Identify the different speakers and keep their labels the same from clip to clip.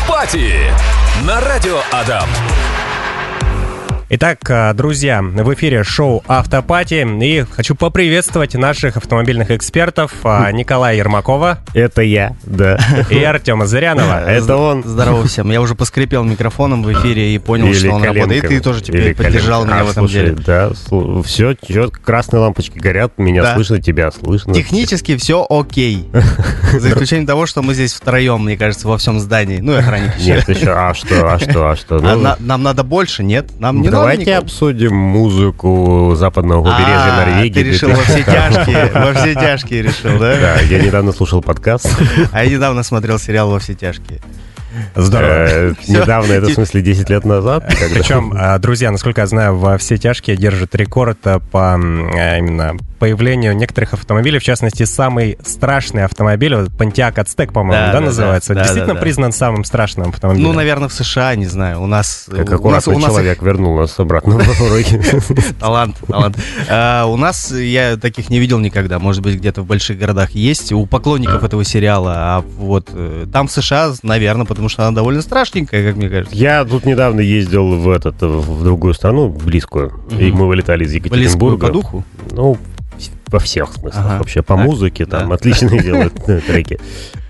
Speaker 1: Автопати на радио Адам.
Speaker 2: Итак, э, друзья, в эфире шоу «Автопати» и хочу поприветствовать наших автомобильных экспертов э, Николая Ермакова
Speaker 3: Это я, да.
Speaker 2: и Артема Зырянова.
Speaker 3: Это он.
Speaker 4: Здорово всем. Я уже поскрипел микрофоном в эфире и понял, что он работает. И ты тоже теперь поддержал меня в этом деле.
Speaker 3: Да, все, красные лампочки горят, меня
Speaker 4: Да.
Speaker 3: слышно, тебя слышно.
Speaker 4: Технически все окей. За исключением того, что мы здесь втроем, мне кажется, во всем здании. Ну и охранник еще.
Speaker 3: Нет, еще, а что, а что, а что?
Speaker 4: А
Speaker 3: Ну,
Speaker 4: на- нам надо больше, нет? Нам не надо
Speaker 3: Давайте обсудим музыку западного побережья
Speaker 4: А,
Speaker 3: Норвегии.
Speaker 4: Ты решил во все
Speaker 3: 2002.
Speaker 4: тяжкие, во все тяжкие решил, да?
Speaker 3: Да, я недавно слушал подкаст.
Speaker 4: А я недавно смотрел сериал во все тяжкие.
Speaker 2: Здорово.
Speaker 3: Э, Недавно, это в смысле 10 лет назад. когда-
Speaker 2: Причем, э, друзья, насколько я знаю, во все тяжкие держит рекорд э, по именно появлению некоторых автомобилей, в частности, самый страшный автомобиль, вот Pontiac Aztec, по-моему,
Speaker 4: Да,
Speaker 2: да,
Speaker 4: да,
Speaker 2: называется,
Speaker 4: Да,
Speaker 2: действительно
Speaker 4: да, да.
Speaker 2: признан самым страшным автомобилем.
Speaker 4: Ну, наверное, в США, не знаю. У нас...
Speaker 3: Как
Speaker 4: у нас,
Speaker 3: аккуратно
Speaker 4: у нас
Speaker 3: человек вернул нас обратно в уроки.
Speaker 4: Талант, талант. А, у нас я таких не видел никогда. Может быть, где-то в больших городах есть у поклонников этого сериала. А вот э, там в США, наверное, потому что она довольно страшненькая, как мне кажется.
Speaker 3: Я тут недавно ездил в этот в другую страну, близкую, и мы вылетали из
Speaker 4: Близкую
Speaker 3: Екатеринбурга.
Speaker 4: по духу.
Speaker 3: Ну, во всех смыслах.
Speaker 4: Ага.
Speaker 3: Вообще по
Speaker 4: Так,
Speaker 3: музыке там
Speaker 4: да.
Speaker 3: отличные делают э, треки.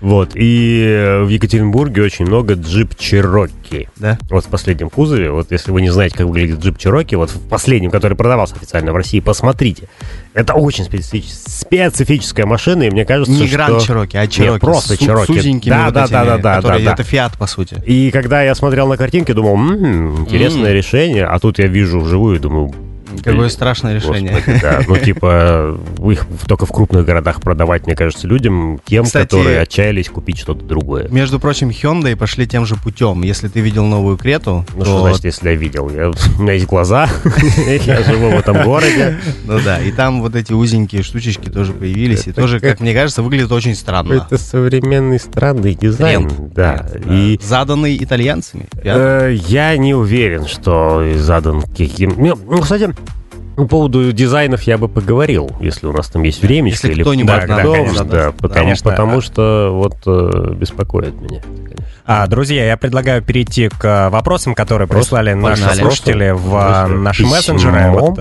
Speaker 3: Вот. И в Екатеринбурге очень много джип Чироки.
Speaker 4: Да?
Speaker 3: Вот в последнем кузове, вот если вы не знаете, как выглядит джип Чироки, вот в последнем, который продавался официально в России, посмотрите. Это очень специфич- специфическая машина, и мне кажется,
Speaker 4: Не
Speaker 3: что...
Speaker 4: Гранд Чироки, а Чироки.
Speaker 3: просто
Speaker 4: с су-
Speaker 3: Чироки.
Speaker 4: С узенькими
Speaker 3: Да,
Speaker 4: вот
Speaker 3: да, да, да, да, да, да.
Speaker 4: Это Фиат, по сути.
Speaker 3: И когда я смотрел на картинки, думал, «М, интересное
Speaker 4: М.
Speaker 3: решение, а тут я вижу вживую и думаю,
Speaker 4: Какое страшное решение.
Speaker 3: Господи, да. Ну, типа, их только в крупных городах продавать, мне кажется, людям, тем,
Speaker 4: Кстати-
Speaker 3: которые отчаялись купить что-то другое.
Speaker 4: Между прочим, Hyundai пошли тем же путем. Если ты видел новую Крету,
Speaker 3: Ну,
Speaker 4: то...
Speaker 3: что значит, если я видел? Я- у меня есть глаза, я живу в этом городе.
Speaker 4: Ну да, и там вот эти узенькие штучечки тоже появились, и тоже, как мне кажется, выглядит очень странно.
Speaker 3: Это современный странный дизайн, да. И
Speaker 4: Заданный итальянцами.
Speaker 3: Э, я не уверен, что задан каким... Ну, кстати, по поводу дизайнов я бы поговорил, если у нас там есть время.
Speaker 4: Если
Speaker 3: или
Speaker 4: кто-нибудь
Speaker 3: да,
Speaker 2: нам
Speaker 3: да,
Speaker 2: конечно,
Speaker 3: да, потому,
Speaker 2: Конечно.
Speaker 3: потому что вот э, беспокоит меня. конечно.
Speaker 2: А, друзья, я предлагаю перейти к э, вопросам, которые
Speaker 3: Просто
Speaker 2: прислали наши
Speaker 4: погнали.
Speaker 2: слушатели в
Speaker 3: Просто
Speaker 2: э, наши
Speaker 3: письмо.
Speaker 2: мессенджеры. Вот,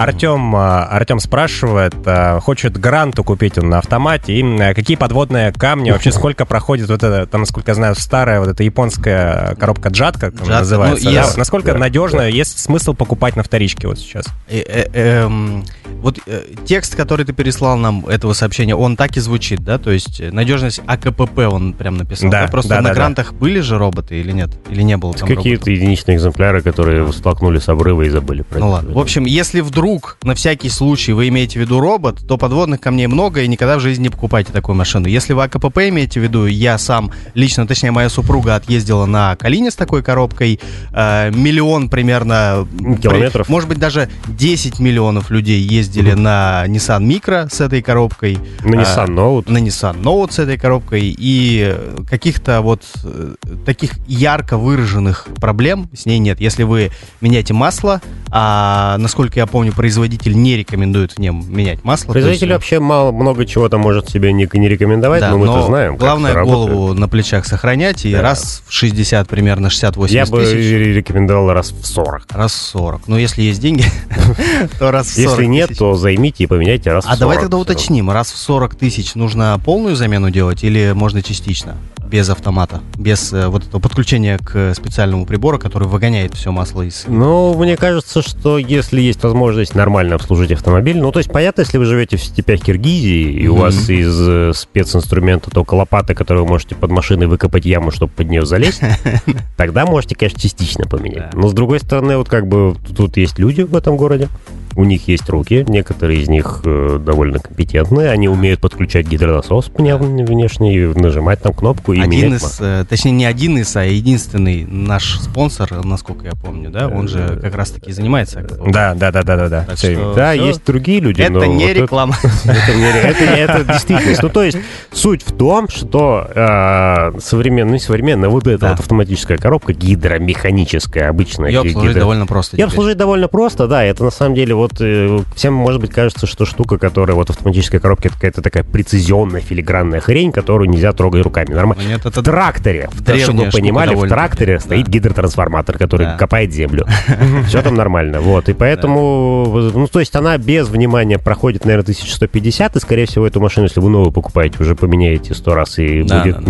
Speaker 2: Артем, э, Артем спрашивает, э, хочет гранту купить он на автомате, и э, какие подводные камни, вообще сколько проходит вот это, там, насколько я знаю, старая вот эта японская коробка джатка, как она
Speaker 4: Джатка,
Speaker 2: называется,
Speaker 4: ну,
Speaker 2: да?
Speaker 4: есть.
Speaker 2: насколько
Speaker 3: Да,
Speaker 2: надежно,
Speaker 3: да.
Speaker 2: есть смысл покупать на вторичке вот сейчас?
Speaker 4: Э, э, эм, Вот э, текст, который ты переслал нам этого сообщения, он так и звучит, да? То есть надежность АКПП он прям написал.
Speaker 2: Да,
Speaker 4: Просто
Speaker 2: да,
Speaker 4: на
Speaker 2: да, да.
Speaker 4: грантах были же роботы или нет? Или не было там
Speaker 3: Какие-то единичные экземпляры, которые столкнули с обрыва и забыли про
Speaker 4: Ну ладно. В общем, если вдруг на всякий случай вы имеете в виду робот, то подводных камней много, и никогда в жизни не покупайте такую машину. Если вы АКПП имеете в виду, я сам лично, точнее, моя супруга отъездила на Калине с такой коробкой, э, миллион примерно...
Speaker 3: Километров.
Speaker 4: Может быть, даже 10 миллионов людей ездили на Nissan Micro с этой коробкой.
Speaker 3: На
Speaker 4: а,
Speaker 3: Nissan Note.
Speaker 4: на Nissan Note с этой коробкой и э, каких-то вот э, таких ярко выраженных проблем с ней нет. Если вы меняете масло, а насколько я помню, производитель не рекомендует в нем менять масло.
Speaker 3: Производитель
Speaker 4: есть,
Speaker 3: вообще мало, много чего там может себе не, не рекомендовать,
Speaker 4: да,
Speaker 3: но мы-то
Speaker 4: но
Speaker 3: знаем.
Speaker 4: главное
Speaker 3: это работает.
Speaker 4: голову на плечах сохранять и
Speaker 3: Да.
Speaker 4: раз в 60, примерно 60-80
Speaker 3: Я бы
Speaker 4: тысяч.
Speaker 3: рекомендовал раз в 40.
Speaker 4: Раз в 40. Но если есть деньги, то раз в 40
Speaker 3: Если нет, то займите и поменяйте раз в
Speaker 4: А
Speaker 3: 40.
Speaker 4: давай тогда уточним, раз в 40 тысяч нужно полную замену делать или можно частично? Без автомата, без э, вот этого подключения к специальному прибору, который выгоняет все масло из...
Speaker 3: Ну, мне кажется, что если есть возможность нормально обслужить автомобиль, ну, то есть, понятно, если вы живете в степях Киргизии, и у
Speaker 4: Мгм.
Speaker 3: вас из э, специнструмента только лопата, которую вы можете под машиной выкопать яму, чтобы под нее залезть, тогда можете, конечно, частично поменять. Но, с другой стороны, вот как бы тут есть люди в этом городе, у них есть руки, некоторые из них э, довольно компетентные, они умеют подключать гидронасос вне- внешне и нажимать там кнопку и
Speaker 4: Один
Speaker 3: менять
Speaker 4: из, э, точнее не один из, а единственный наш спонсор, насколько я помню, да, он же как раз-таки занимается.
Speaker 2: Да, да, да, да, да, да.
Speaker 4: Что-
Speaker 3: Да,
Speaker 4: Всё.
Speaker 3: есть другие люди,
Speaker 4: Это не
Speaker 3: вот
Speaker 4: реклама.
Speaker 3: Это, не это, действительность. Ну, то есть, суть в том, что э, современная, ну, современная, вот эта вот автоматическая коробка, гидромеханическая, обычная.
Speaker 4: Ее обслужить довольно просто.
Speaker 3: Ее обслужить довольно просто, да, это на самом деле вот э, всем, может быть, кажется, что штука, которая вот в автоматической коробке это какая-то такая прецизионная филигранная хрень, которую нельзя трогать руками. Нормально.
Speaker 4: Нет, это
Speaker 3: В тракторе,
Speaker 4: в
Speaker 3: чтобы вы понимали, в тракторе
Speaker 4: Да.
Speaker 3: стоит гидротрансформатор, который
Speaker 4: Да.
Speaker 3: копает землю. Все там нормально. Вот. И поэтому, ну, то есть она без внимания проходит, наверное, 1150, и, скорее всего, эту машину, если вы новую покупаете, уже поменяете сто раз, и будет
Speaker 4: да.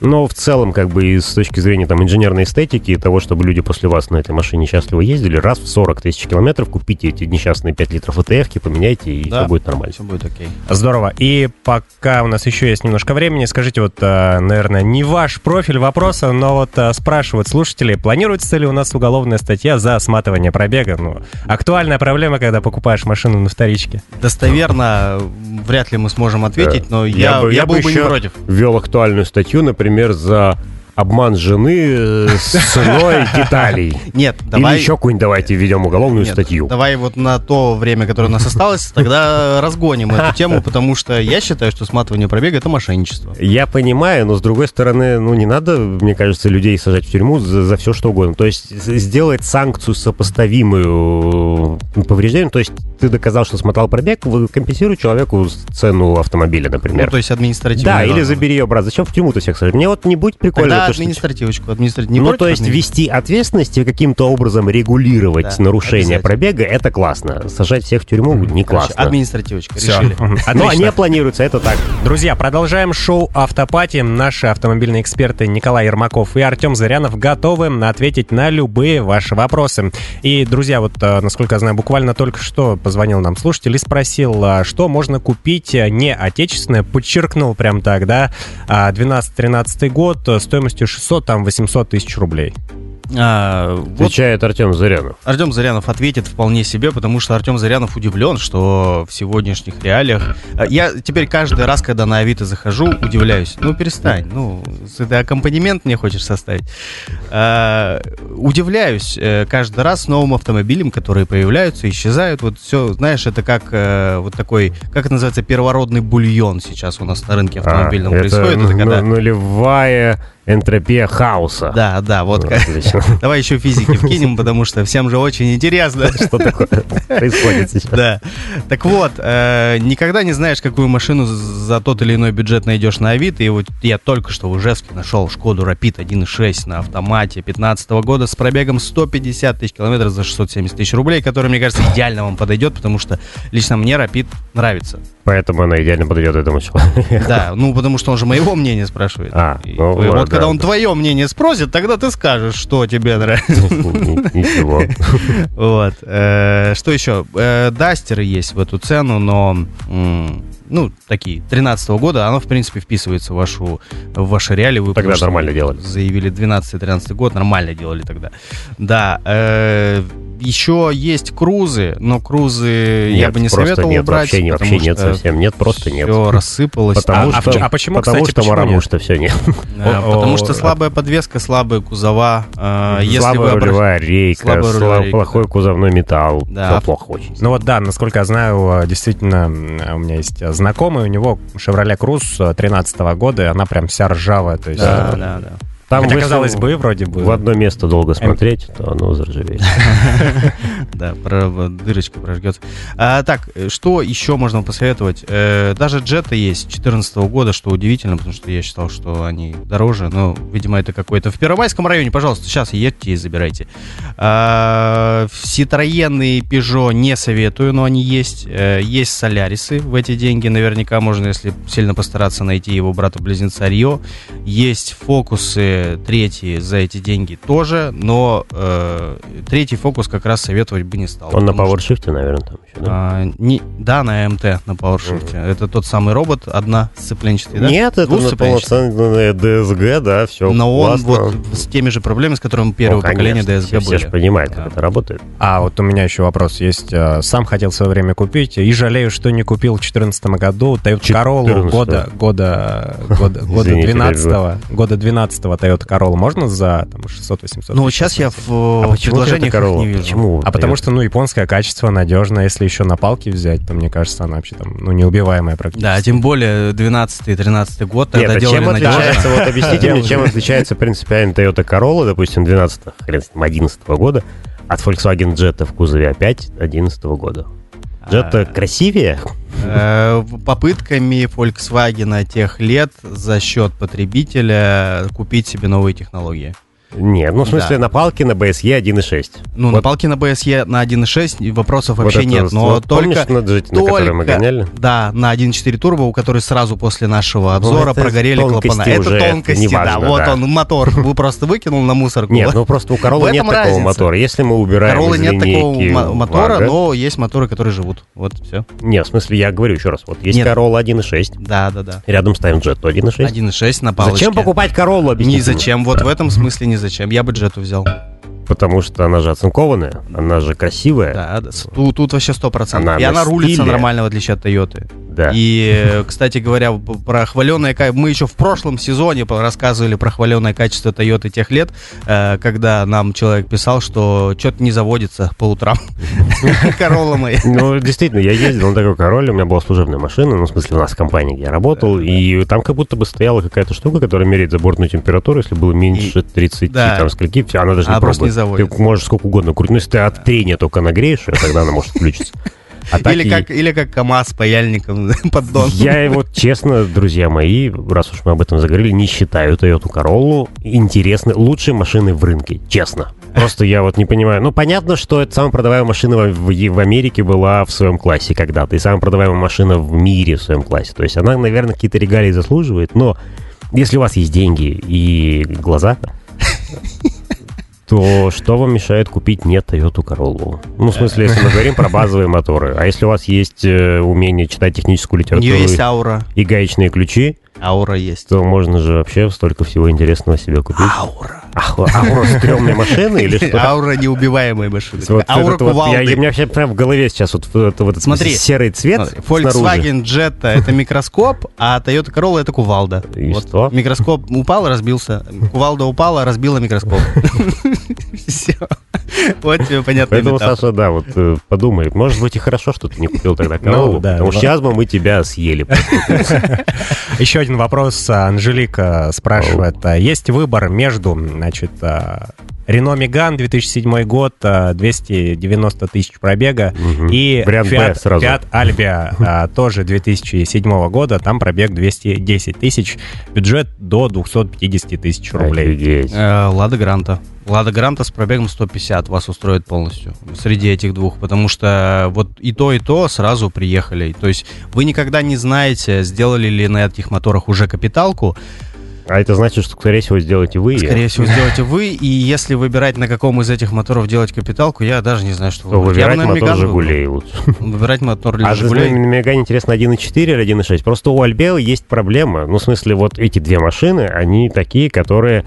Speaker 3: Но в целом, как бы, и с точки зрения там инженерной эстетики и того, чтобы люди после вас на этой машине счастливо ездили, раз в 40 тысяч километров купите эти несчастные 5 литров ЭТФ, поменяйте, и
Speaker 4: Да.
Speaker 3: все будет нормально.
Speaker 4: Все будет окей.
Speaker 2: Здорово. И пока у нас еще есть немножко времени, скажите, вот, э, наверное, не ваш профиль вопроса, но вот э, спрашивают слушатели, планируется ли у нас уголовная статья за сматывание пробега? Ну, актуальная проблема, когда покупаешь машину на вторичке.
Speaker 4: Достоверно вряд ли мы сможем ответить, но я,
Speaker 3: бы-
Speaker 4: я, был бы не
Speaker 3: еще
Speaker 4: против.
Speaker 3: ввел актуальную статью, например, за обман жены э, с ценой деталей.
Speaker 4: Нет,
Speaker 3: Или
Speaker 4: давай...
Speaker 3: еще какую-нибудь давайте введем уголовную
Speaker 4: Нет,
Speaker 3: статью.
Speaker 4: Давай вот на то время, которое у нас осталось, тогда разгоним эту тему, потому что я считаю, что сматывание пробега это мошенничество.
Speaker 3: Я понимаю, но с другой стороны, ну не надо, мне кажется, людей сажать в тюрьму за, все что угодно. То есть сделать санкцию сопоставимую повреждению, то есть ты доказал, что смотал пробег, вы- компенсируй человеку цену автомобиля,
Speaker 4: Ну,
Speaker 3: например.
Speaker 4: то есть административно.
Speaker 3: да, или забери ее обратно. Зачем в тюрьму-то всех сажать? Мне вот не будет прикольно.
Speaker 4: Тогда
Speaker 3: то, что-
Speaker 4: административочку. административ- не
Speaker 3: ну, то есть вести ответственность и каким-то образом регулировать
Speaker 4: Да,
Speaker 3: нарушение пробега, это классно. Сажать всех в тюрьму не
Speaker 4: Короче,
Speaker 3: классно.
Speaker 4: административочка,
Speaker 2: Всё.
Speaker 4: решили.
Speaker 3: Но
Speaker 2: Отлично.
Speaker 3: не планируется, это так.
Speaker 2: Друзья, продолжаем шоу «Автопати». Наши автомобильные эксперты Николай Ермаков и Артем Зырянов готовы ответить на любые ваши вопросы. И, друзья, вот, э, насколько я знаю, буквально только что позвонил нам слушатель и спросил, а, что можно купить э, не отечественное, подчеркнул прям так, да, а, 12-13 год э, стоимостью 600, там, 800 тысяч рублей.
Speaker 4: А, вот
Speaker 3: Отвечает Артем Зарянов.
Speaker 4: Артем Зарянов ответит вполне себе, потому что Артем Зарянов удивлен, что в сегодняшних реалиях... А, Я теперь каждый раз, когда на Авито захожу, удивляюсь. Ну, перестань, ну, ты аккомпанемент мне хочешь составить. А, Удивляюсь э, каждый раз новым автомобилям, которые появляются, исчезают. Вот все, знаешь, это как э, вот такой, как это называется, первородный бульон сейчас у нас на рынке автомобильном
Speaker 3: А,
Speaker 4: происходит.
Speaker 3: Это
Speaker 4: Это когда-
Speaker 3: ну- нулевая энтропия хаоса.
Speaker 4: Да, да, вот
Speaker 3: Ну,
Speaker 4: как.
Speaker 3: отлично.
Speaker 4: Давай еще физики вкинем, потому что всем же очень интересно.
Speaker 3: Что такое происходит сейчас?
Speaker 4: Да. Так вот, э, никогда не знаешь, какую машину за тот или иной бюджет найдешь на Авито. И вот я только что в Ижевске нашел Шкоду Rapid 1.6 на автомате 15 года с пробегом 150 тысяч километров за 670 тысяч рублей, который, мне кажется, идеально вам подойдет, потому что лично мне Rapid нравится.
Speaker 3: Поэтому она идеально подойдет этому человеку.
Speaker 4: Да, ну потому что он же моего мнения спрашивает.
Speaker 3: А, ну,
Speaker 4: вот когда
Speaker 3: да.
Speaker 4: он твое мнение спросит, тогда ты скажешь, что тебе нравится.
Speaker 3: Ни- Ничего.
Speaker 4: Вот. Э, Что еще? Э, Дастеры есть в эту цену, но ну, такие, 13 года, оно, в принципе, вписывается в вашу, в ваши реалии. Вы
Speaker 3: Тогда нормально делали.
Speaker 4: Заявили 12-13 год, нормально делали тогда. Да, э, еще есть крузы, но крузы я
Speaker 3: Нет,
Speaker 4: бы не советовал
Speaker 3: нет,
Speaker 4: брать.
Speaker 3: вообще, вообще нет совсем. Нет, просто нет.
Speaker 4: Все рассыпалось.
Speaker 3: Потому
Speaker 2: А- а
Speaker 3: что,
Speaker 2: а почему,
Speaker 3: потому
Speaker 2: кстати,
Speaker 3: что
Speaker 2: почему
Speaker 3: потому
Speaker 2: нет?
Speaker 3: что все нет.
Speaker 4: Да, потому что слабая подвеска, слабые кузова. э, если вы
Speaker 3: Слабая
Speaker 4: обращ-
Speaker 3: рулевая рейка,
Speaker 4: Слабая рулевая
Speaker 3: слаб-
Speaker 4: рейка,
Speaker 3: плохой кузовной металл.
Speaker 4: Да.
Speaker 3: Все плохо очень.
Speaker 2: Ну вот да, насколько я знаю, э, действительно, м, у меня есть э, знакомый, у него Chevrolet Cruze 13 года, и она прям вся ржавая. То есть,
Speaker 4: Да,
Speaker 2: э,
Speaker 4: да, да.
Speaker 3: Там, если
Speaker 2: казалось бы, вроде бы...
Speaker 3: в одно место долго смотреть, то оно заржавеет.
Speaker 4: Да, дырочка прожгется. А, так, э, что еще можно посоветовать? Э, даже джеты есть 2014 года, что удивительно, потому что я считал, что они дороже. Но, видимо, это какой-то... В Первомайском районе, пожалуйста, сейчас едьте и забирайте. А, Citroёn и не советую, но они есть. Э, есть Солярисы в эти деньги. Наверняка можно, если сильно постараться, найти его брата-близнеца Рио. Есть фокусы третьи за эти деньги тоже, но э, третий фокус как раз советовать бы не стал.
Speaker 3: Он на
Speaker 4: потому что,
Speaker 3: PowerShift, наверное, там еще, да?
Speaker 4: а, не- да, на МТ, на PowerShift. Это тот самый робот, одна сцепленчатый, да?
Speaker 3: Нет, это на полноценное DSG, да, все
Speaker 4: Но он вот с теми же проблемами, с которыми первого поколения DSG
Speaker 3: все,
Speaker 4: были.
Speaker 3: Все же понимают, как
Speaker 4: Да.
Speaker 3: это работает.
Speaker 2: А вот у меня еще вопрос есть. Э, Сам хотел в свое время купить и жалею, что не купил в 2014 году Toyota Corolla
Speaker 3: 14-го.
Speaker 2: года, года, года, года
Speaker 3: Извините,
Speaker 2: 12 года 12 Toyota Corolla можно за там, 600-800
Speaker 4: Ну, сейчас я в,
Speaker 3: А
Speaker 4: в
Speaker 3: почему
Speaker 4: предложениях не вижу.
Speaker 3: Почему?
Speaker 2: А потому что, ну, японское качество надежно. Если еще на палке взять, то, мне кажется, она вообще там, ну, неубиваемая практически.
Speaker 4: Да, тем более 12-13 год
Speaker 3: Нет,
Speaker 4: тогда
Speaker 3: а
Speaker 4: делали
Speaker 3: чем
Speaker 4: надежно.
Speaker 3: отличается, вот объясните мне, чем отличается принципиально Toyota Corolla, допустим, 12 хрен с ним, 11 года, От Volkswagen Jetta в кузове опять 2011 года. Jetta красивее?
Speaker 4: Э, Попытками Volkswagen тех лет за счет потребителя купить себе новые технологии.
Speaker 3: Нет, ну в смысле
Speaker 4: Да.
Speaker 3: на палке на BSE 1.6.
Speaker 4: Ну, на
Speaker 3: Вот-
Speaker 4: палке на BSE на 1.6 и вопросов
Speaker 3: Вот
Speaker 4: вообще
Speaker 3: это
Speaker 4: нет. Но
Speaker 3: вот
Speaker 4: только...
Speaker 3: помнишь, на Jetta, на которой мы
Speaker 4: только-
Speaker 3: гоняли?
Speaker 4: Да, на 1.4 турбо, у которой сразу после нашего обзора
Speaker 3: это
Speaker 4: прогорели клапана. Это тонкости,
Speaker 3: неважно,
Speaker 4: да. Вот
Speaker 3: да.
Speaker 4: он, мотор. Вы просто выкинул на мусорку.
Speaker 3: Нет, ну просто у Corolla нет
Speaker 4: этом
Speaker 3: такого
Speaker 4: разница.
Speaker 3: мотора. Если мы убираем
Speaker 4: Королы нет такого мотора,
Speaker 3: Vago-
Speaker 4: но есть моторы, которые живут. Вот, все.
Speaker 3: Нет, в смысле, я говорю еще раз. Вот есть
Speaker 4: Нет.
Speaker 3: Corolla 1.6,
Speaker 4: Да, да, да.
Speaker 3: рядом ставим Jetta 1.6.
Speaker 4: 1.6 на палочке.
Speaker 3: Зачем покупать Corolla?
Speaker 4: Не зачем. Вот в этом смысле не зачем. Я бы джету взял.
Speaker 3: Потому что она же оцинкованная, она же красивая.
Speaker 4: Да, да, тут, тут вообще 100%.
Speaker 3: Она
Speaker 4: и
Speaker 3: на
Speaker 4: она рулится
Speaker 3: стиле.
Speaker 4: нормально, в отличие от Тойоты.
Speaker 3: Да.
Speaker 4: И, э, кстати говоря, про хваленое ка- Мы еще в прошлом сезоне рассказывали про хваленое качество Тойоты тех лет, э, когда нам человек писал, что что-то не заводится по утрам. Королла моя.
Speaker 3: Ну, действительно, я ездил на такой короле, у меня была служебная машина, ну, в смысле, у нас в компании, где я работал, и там как будто бы стояла какая-то штука, которая меряет забортную температуру, если было меньше 30,
Speaker 4: да.
Speaker 3: там, скольки, она даже не
Speaker 4: просто не
Speaker 3: пробует. Ты можешь сколько угодно крутить, ну, если ты от трения только нагреешь, тогда она может включиться. А так
Speaker 4: Или
Speaker 3: и-
Speaker 4: как, или как КамАЗ с паяльником поддон.
Speaker 3: Я вот честно, друзья мои, раз уж мы об этом заговорили, не считаю Toyota Corolla интересной, лучшей машиной в рынке, честно. Просто я вот не понимаю. Ну, понятно, что это самая продаваемая машина в, в- в Америке была в своем классе когда-то, и самая продаваемая машина в мире в своем классе. То есть она, наверное, какие-то регалии заслуживает, но если у вас есть деньги и глаза, то что вам мешает купить не Toyota Corolla? Ну, в смысле, если мы говорим про базовые моторы. А если у вас есть э, умение читать техническую
Speaker 4: У
Speaker 3: литературу
Speaker 4: нее есть аура.
Speaker 3: и гаечные ключи,
Speaker 4: Аура есть.
Speaker 3: то можно же вообще столько всего интересного себе купить.
Speaker 4: Аура.
Speaker 3: Аура стрёмной машины или что?
Speaker 4: Аура неубиваемая машина.
Speaker 3: Вот
Speaker 4: Аура кувалды.
Speaker 3: у меня вообще прям в голове сейчас вот, этот серый цвет.
Speaker 4: Volkswagen Jetta это микроскоп, а Toyota Corolla это кувалда.
Speaker 3: И что?
Speaker 4: Микроскоп упал, разбился. Кувалда упала, разбила микроскоп. Все. Вот тебе понятно.
Speaker 3: Поэтому, Саша, да, вот э, подумай, может быть и хорошо, что ты не купил тогда
Speaker 2: Ну,
Speaker 3: Corolla,
Speaker 2: да,
Speaker 3: потому что сейчас бы мы тебя съели.
Speaker 2: Еще один вопрос. а, Анжелика спрашивает. а, Есть выбор между, значит, а, Renault Megane 2007 год, а, 290 тысяч пробега,
Speaker 3: Мгм.
Speaker 2: и Fiat,
Speaker 3: сразу.
Speaker 2: Fiat Albia, тоже 2007 года, там пробег 210 тысяч, бюджет до 250 тысяч рублей.
Speaker 4: Э, Лада Гранта. Лада Гранта с пробегом 150 вас устроит полностью среди этих двух, потому что вот и то, и то сразу приехали. То есть вы никогда не знаете, сделали ли на этих моторах уже капиталку.
Speaker 3: А это значит, что, скорее всего, сделаете вы.
Speaker 4: Скорее всего, сделаете вы. И если выбирать, на каком из этих моторов делать капиталку, я даже не знаю, что
Speaker 3: То
Speaker 4: выбрать. Я бы,
Speaker 3: выбирать мотор
Speaker 4: Меган.
Speaker 3: «Жигулей» лучше.
Speaker 4: Выбирать мотор для
Speaker 3: А
Speaker 4: Жигулей.
Speaker 3: на Мегане интересно 1.4 или 1.6? Просто у Альбео есть проблема. Ну, в смысле, вот эти две машины, они такие, которые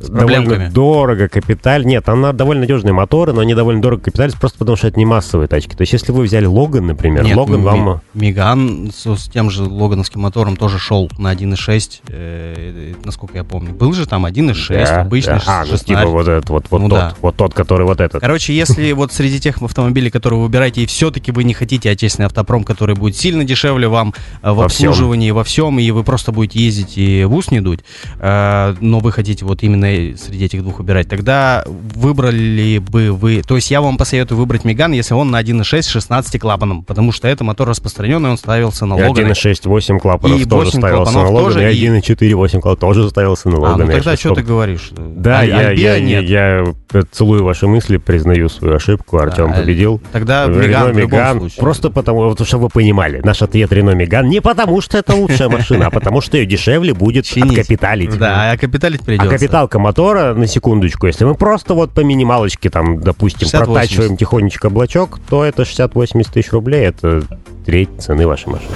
Speaker 3: довольно
Speaker 4: проблемками.
Speaker 3: дорого капиталь. Нет, там на- довольно надежные моторы, но они довольно дорого капиталь, просто потому что это не массовые тачки. То есть, если вы взяли Логан, например,
Speaker 4: Нет,
Speaker 3: Логан вам...
Speaker 4: Меган с, с тем же логановским мотором тоже шел на 1.6, э, насколько я помню. Был же там 1.6,
Speaker 3: Да,
Speaker 4: обычный
Speaker 3: да. А, ну
Speaker 4: 16.
Speaker 3: типа вот этот, вот, вот
Speaker 4: Ну
Speaker 3: тот,
Speaker 4: да.
Speaker 3: вот тот, который вот этот.
Speaker 4: Короче, если вот среди тех автомобилей, которые вы выбираете, и все-таки вы не хотите отечественный автопром, который будет сильно дешевле вам э, в
Speaker 3: Во всем.
Speaker 4: обслуживании, во всем, и вы просто будете ездить и в ус не дуть, э, но вы хотите вот именно среди этих двух выбирать, тогда выбрали бы вы... То есть я вам посоветую выбрать Меган, если он на 1.6 с 16 клапаном, потому что это мотор распространенный, он ставился на
Speaker 3: И
Speaker 4: Логаны.
Speaker 3: 1.6, 8 клапанов
Speaker 4: И
Speaker 3: тоже
Speaker 4: 8
Speaker 3: ставился на
Speaker 4: клапанов
Speaker 3: Логан,
Speaker 4: тоже,
Speaker 3: и
Speaker 4: и-
Speaker 3: 1.4, 8 клапанов тоже ставился на
Speaker 4: А,
Speaker 3: Логан.
Speaker 4: ну тогда что ты говоришь?
Speaker 3: Да,
Speaker 4: А-
Speaker 3: я, я, я, я целую ваши мысли, признаю свою ошибку. Артем
Speaker 4: Да,
Speaker 3: победил.
Speaker 4: Тогда Меган
Speaker 3: Меган, просто потому, вот, чтобы вы понимали, наш ответ Рено Меган не потому, что это лучшая машина, а потому, что ее дешевле будет откапиталить.
Speaker 4: Да, а капиталить
Speaker 3: А
Speaker 4: придется.
Speaker 3: Капиталка мотора, на секундочку, если мы просто вот по минималочке, там, допустим,
Speaker 4: 60-80.
Speaker 3: протачиваем тихонечко блочок, то это 60-80 тысяч рублей, это треть цены вашей машины.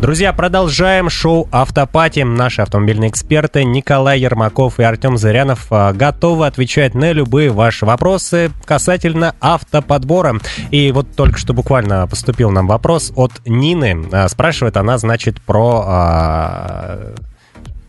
Speaker 2: Друзья, продолжаем шоу «Автопати». Наши автомобильные эксперты Николай Ермаков и Артем Зырянов а, готовы отвечать на любые ваши вопросы касательно автоподбора. И вот только что буквально поступил нам вопрос от Нины. А, Спрашивает она, значит, про...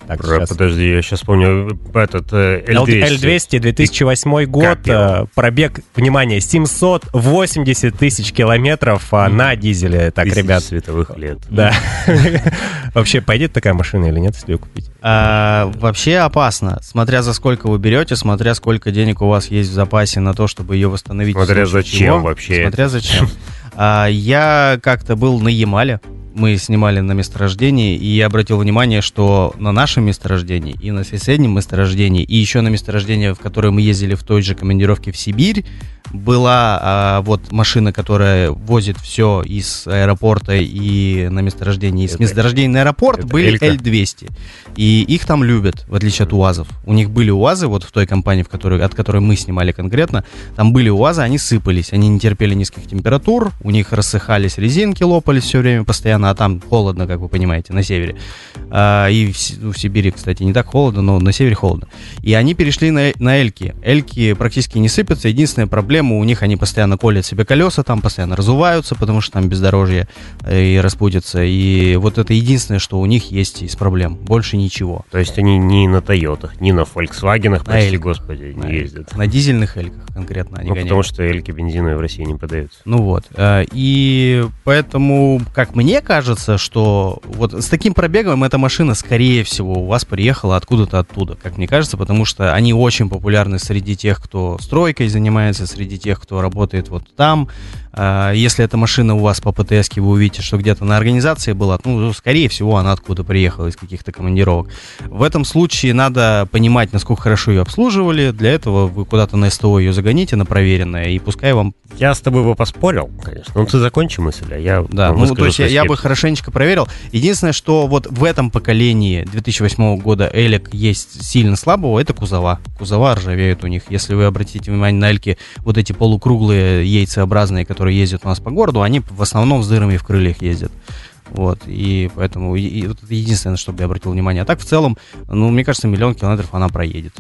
Speaker 2: Так,
Speaker 3: Про-
Speaker 2: сейчас.
Speaker 3: Подожди, я сейчас помню этот э,
Speaker 2: Л-
Speaker 3: L200.
Speaker 2: L200, 2008 год, э, пробег, внимание, 780 тысяч километров а, на дизеле. Так,
Speaker 3: Тысячи
Speaker 2: ребят,
Speaker 3: световых лет.
Speaker 2: да. Вообще, пойдет такая машина или нет, если ее купить?
Speaker 4: А, вообще опасно, смотря за сколько вы берете, смотря сколько денег у вас есть в запасе на то, чтобы ее восстановить.
Speaker 3: Смотря зачем
Speaker 4: чего.
Speaker 3: вообще
Speaker 4: Смотря зачем. А, я как-то был на Ямале, мы снимали на месторождении, и я обратил внимание, что на нашем месторождении и на соседнем месторождении, и еще на месторождение, в которое мы ездили в той же командировке в Сибирь, была а, вот машина, которая возит все из аэропорта и на месторождение. Из
Speaker 3: Это-
Speaker 4: месторождения на аэропорт
Speaker 3: это
Speaker 4: были
Speaker 3: Элька?
Speaker 4: L200. И их там любят, в отличие от УАЗов. У них были УАЗы, вот в той компании, в которой, от которой мы снимали конкретно, там были УАЗы, они сыпались, они не терпели низких температур, у них рассыхались резинки, лопались все время постоянно, а там холодно, как вы понимаете, на севере. А, и в, Си- в Сибири, кстати, не так холодно, но на севере холодно. И они перешли на, на эльки. Эльки практически не сыпятся. Единственная проблема, у них они постоянно колят себе колеса, там постоянно разуваются, потому что там бездорожье э, и распутятся. И вот это единственное, что у них есть из проблем. Больше ничего.
Speaker 3: То есть они не на Тойотах, не на Volkswagen, прости
Speaker 4: Эльках.
Speaker 3: господи,
Speaker 4: На
Speaker 3: не ездят.
Speaker 4: На дизельных эльках конкретно они
Speaker 3: Ну,
Speaker 4: гоняют.
Speaker 3: потому что эльки бензиновые в России не продаются.
Speaker 4: Ну вот. э, И поэтому, как мне кажется, что вот с таким пробегом эта машина, скорее всего, у вас приехала откуда-то оттуда, как мне кажется, потому что они очень популярны среди тех, кто стройкой занимается, среди тех, кто работает вот там. А, Если эта машина у вас по ПТС, вы увидите, что где-то на организации была, ну, скорее всего, она откуда приехала, из каких-то командировок. В этом случае надо понимать, насколько хорошо ее обслуживали. Для этого вы куда-то на СТО ее загоните, на проверенное, и пускай вам
Speaker 3: Я с тобой бы поспорил, конечно. Ну, ты закончи мысль, а я
Speaker 4: Да, ну то есть я, я бы. Хорошенечко проверил. Единственное, что вот в этом поколении 2008 года Элик есть сильно слабого, это кузова. Кузова ржавеют у них. Если вы обратите внимание на Эльки, вот эти полукруглые яйцеобразные, которые ездят у нас по городу, они в основном с дырами в крыльях ездят. Вот, и поэтому и- и вот это единственное, что бы я обратил внимание. А так, в целом, ну, мне кажется, миллион километров она проедет.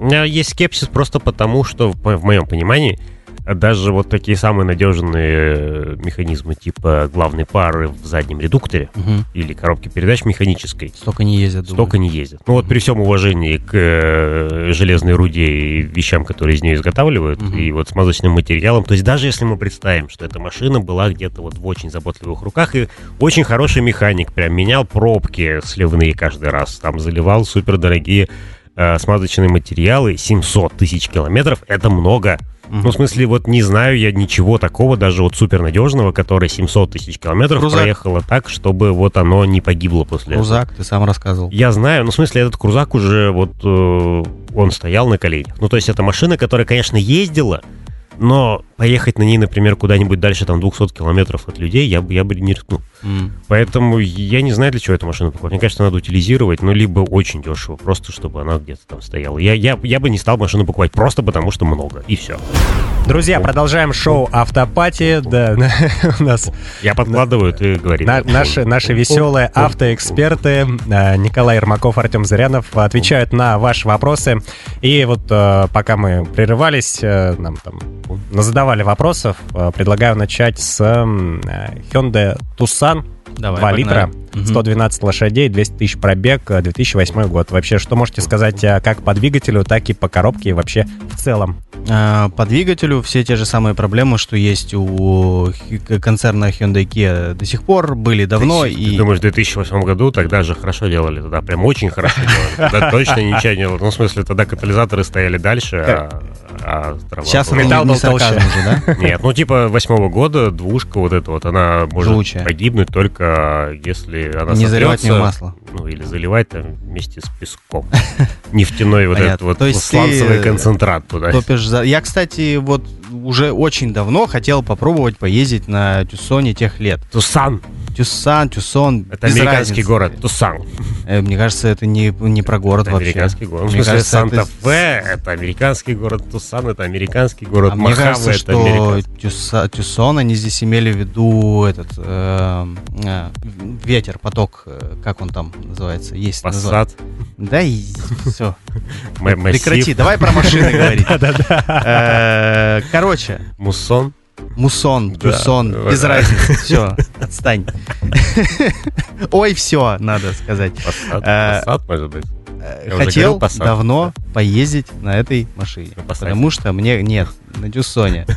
Speaker 3: У меня есть скепсис просто потому, что, в моем понимании, даже вот такие самые надежные э, механизмы типа главной пары в заднем редукторе
Speaker 4: Мгм.
Speaker 3: или коробке передач механической
Speaker 4: Столько не ездят. думаю.
Speaker 3: столько не ездят. Ну вот при всем уважении к э, железной руде и вещам, которые из нее изготавливают,
Speaker 4: Мгм.
Speaker 3: и вот смазочным материалам, то есть даже если мы представим, что эта машина была где-то вот в очень заботливых руках, и очень хороший механик прям менял пробки сливные каждый раз, там заливал супердорогие э, смазочные материалы, 700 тысяч километров, это много.
Speaker 4: Мгм.
Speaker 3: Ну, в смысле, вот не знаю я ничего такого, даже вот супернадежного, которое 700 тысяч километров
Speaker 4: Крузак.
Speaker 3: проехало так, чтобы вот оно не погибло после этого.
Speaker 4: Крузак, ты сам рассказывал.
Speaker 3: Я знаю, ну, в смысле, этот крузак уже вот э, он стоял на коленях. Ну, то есть это машина, которая, конечно, ездила, но поехать на ней, например, куда-нибудь дальше, там, 200 километров от людей, я бы, я бы не рискнул.
Speaker 4: М.
Speaker 3: Поэтому я не знаю, для чего эту машину покупать. Мне кажется, надо утилизировать, ну, либо очень дешево, просто чтобы она где-то там стояла. Я, я, я бы не стал машину покупать просто потому, что много, и все.
Speaker 2: Друзья, продолжаем шоу Автопати. Да, у нас
Speaker 3: Я подкладываю, ты говори.
Speaker 2: На- наши, наши веселые автоэксперты э, Николай Ермаков, Артем Зырянов отвечают на ваши вопросы. И вот э, пока мы прерывались, э, нам там задавали вопросов, предлагаю начать с Hyundai Tucson.
Speaker 4: Давай,
Speaker 2: 2
Speaker 4: погнали.
Speaker 2: литра,
Speaker 4: Мгм.
Speaker 2: 112 лошадей, 200 тысяч пробег, э, 2008 год. Вообще, что можете сказать э, как по двигателю, так и по коробке и вообще в целом?
Speaker 4: А, По двигателю все те же самые проблемы, что есть у концерна Hyundai Kia до сих пор, были давно.
Speaker 3: Ты,
Speaker 4: и
Speaker 3: ты думаешь, в 2008 году тогда же хорошо делали, тогда прям очень хорошо делали. Тогда точно ничего не делали. Ну, в смысле, тогда катализаторы стояли дальше, а, а
Speaker 4: Сейчас это
Speaker 2: Металл
Speaker 4: не,
Speaker 2: был толще.
Speaker 4: уже, да?
Speaker 3: Нет, ну типа восьмого года двушка вот эта вот, она может погибнуть только если она
Speaker 4: Не заливать в масло.
Speaker 3: Ну, или заливать там вместе с песком. Нефтяной вот этот вот сланцевый концентрат туда.
Speaker 4: Топишь за... Я, кстати, вот уже очень давно хотел попробовать поездить на Тюсоне тех лет.
Speaker 3: Тусан.
Speaker 4: Тюсан, Тюсон.
Speaker 3: Это американский
Speaker 4: разницы.
Speaker 3: город. Тусан.
Speaker 4: Э, Мне кажется, это не, не про город
Speaker 3: Это
Speaker 4: вообще.
Speaker 3: американский город.
Speaker 4: Мне кажется, это-
Speaker 3: Санта-Фе это американский город, Тусан это американский город,
Speaker 4: А мне кажется,
Speaker 3: это
Speaker 4: что
Speaker 3: американский.
Speaker 4: Тюса- Тюсон, они здесь имели в виду этот э, э, ветер, поток, э, как он там называется? Есть.
Speaker 3: Пассат,
Speaker 4: Да и все. Прекрати, давай про машины говорить. Э, Короче,
Speaker 3: муссон.
Speaker 4: Мусон,
Speaker 3: Да.
Speaker 4: Тюсон, без разницы. Все, отстань. Ой, все, надо сказать.
Speaker 3: Passat,
Speaker 4: Э,
Speaker 3: может быть. Я
Speaker 4: Хотел
Speaker 3: Passat,
Speaker 4: давно поездить на этой машине.
Speaker 3: На.
Speaker 4: Потому что мне... Нет, на Дюссоне.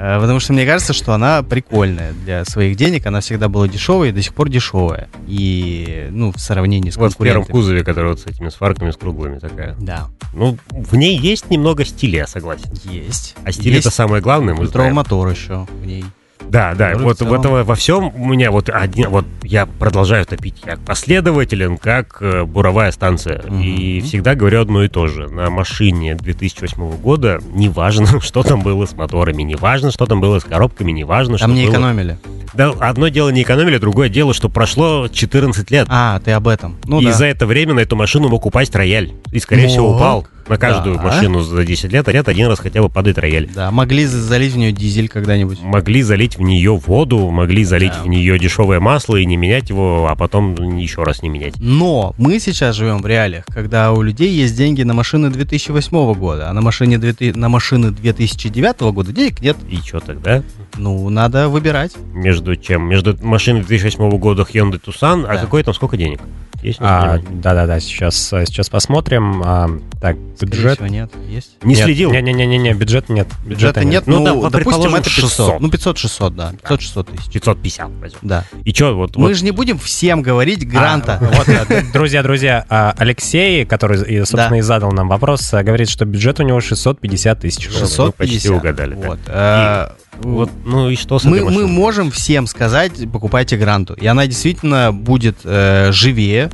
Speaker 4: Э, Потому что мне кажется, что она прикольная для своих денег. Она всегда была дешевая и до сих пор дешевая. И, ну, в сравнении с
Speaker 3: Вот в первом
Speaker 4: конкурентами.
Speaker 3: кузове, который вот с этими сварками, с круглыми такая.
Speaker 4: Да,
Speaker 3: Ну, в ней есть немного стиля, я согласен.
Speaker 4: есть.
Speaker 3: А стиль
Speaker 4: Есть
Speaker 3: это самое главное, мы
Speaker 4: мотор еще в ней.
Speaker 3: Да, да,
Speaker 4: который
Speaker 3: вот
Speaker 4: в целом-
Speaker 3: в этом во всем у меня вот один, вот я продолжаю топить, я последователен, как э, буровая станция.
Speaker 4: Мгм.
Speaker 3: И всегда говорю одно и то же. На машине 2008 года неважно, что там было с моторами, неважно, что там было с коробками, неважно,
Speaker 4: Там
Speaker 3: что
Speaker 4: не
Speaker 3: было.
Speaker 4: экономили.
Speaker 3: Да, одно дело не экономили, другое дело, что прошло 14 лет.
Speaker 4: А, ты об этом. Ну
Speaker 3: и
Speaker 4: да.
Speaker 3: за это время на эту машину мог упасть рояль. И, скорее всего,
Speaker 4: Мог.
Speaker 3: упал. На каждую
Speaker 4: Да.
Speaker 3: машину за 10 лет, а ряд один раз хотя бы падает рояль.
Speaker 4: Да, могли за- залить в нее дизель когда-нибудь.
Speaker 3: Могли залить в нее воду, могли залить
Speaker 4: Да.
Speaker 3: в нее дешевое масло и не менять его, а потом еще раз не менять.
Speaker 4: Но мы сейчас живем в реалиях, когда у людей есть деньги на машины 2008 года, а на, машине 2000 на машины 2009 года денег нет.
Speaker 3: И что тогда?
Speaker 4: Ну, надо выбирать.
Speaker 3: Между чем? Между машиной 2008 года Hyundai Tucson, а
Speaker 4: Да.
Speaker 3: какой там сколько денег? Есть
Speaker 2: А, да-да-да, сейчас, сейчас посмотрим. А, так, бюджет.
Speaker 4: всего, нет. Есть?
Speaker 3: Не
Speaker 2: Нет,
Speaker 3: следил?
Speaker 2: Не-не-не, бюджета нет.
Speaker 4: Бюджета нет,
Speaker 3: Ну,
Speaker 4: ну,
Speaker 3: да, вот
Speaker 4: допустим, это 500.
Speaker 3: 600.
Speaker 4: Ну, 500-600, да. 500-600 тысяч.
Speaker 3: 550 возьмем.
Speaker 4: Да.
Speaker 3: И что, вот,
Speaker 4: Мы
Speaker 3: вот
Speaker 4: же не будем всем говорить гранта.
Speaker 2: А, вот, друзья, друзья, а, Алексей, который, собственно,
Speaker 4: Да.
Speaker 2: и задал нам вопрос, э, говорит, что бюджет у него 650 тысяч.
Speaker 3: Шестьсот.
Speaker 4: 650.
Speaker 3: почти угадали, да.
Speaker 4: Вот. э,
Speaker 3: вот, ну и что с
Speaker 4: мы,
Speaker 3: этой
Speaker 4: мы можем всем сказать, покупайте гранту. И она действительно будет э, живее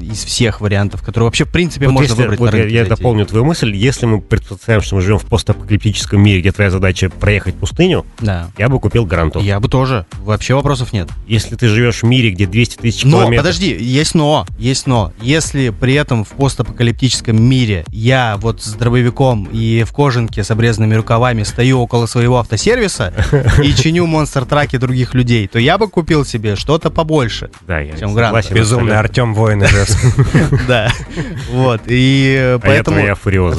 Speaker 4: из всех вариантов, которые вообще, в принципе,
Speaker 3: Вот
Speaker 4: можно
Speaker 3: если-
Speaker 4: выбрать
Speaker 3: вот я, я дополню твою мысль. Если мы предполагаем, что мы живем в постапокалиптическом мире, где твоя задача проехать пустыню,
Speaker 4: Да.
Speaker 3: я бы купил Гранту.
Speaker 4: Я бы тоже. Вообще вопросов нет.
Speaker 3: Если ты живешь в мире, где 200 тысяч
Speaker 4: Но,
Speaker 3: километров...
Speaker 4: подожди, есть но, есть но. Если при этом в постапокалиптическом мире я вот с дробовиком и в кожанке с обрезанными рукавами стою около своего автосервиса и чиню монстр-траки других людей, то я бы купил себе что-то побольше.
Speaker 3: Да, я
Speaker 4: чем. Гранта.
Speaker 2: Безумный. Артем Воин.
Speaker 4: Да. Вот. И
Speaker 3: А
Speaker 4: поэтому...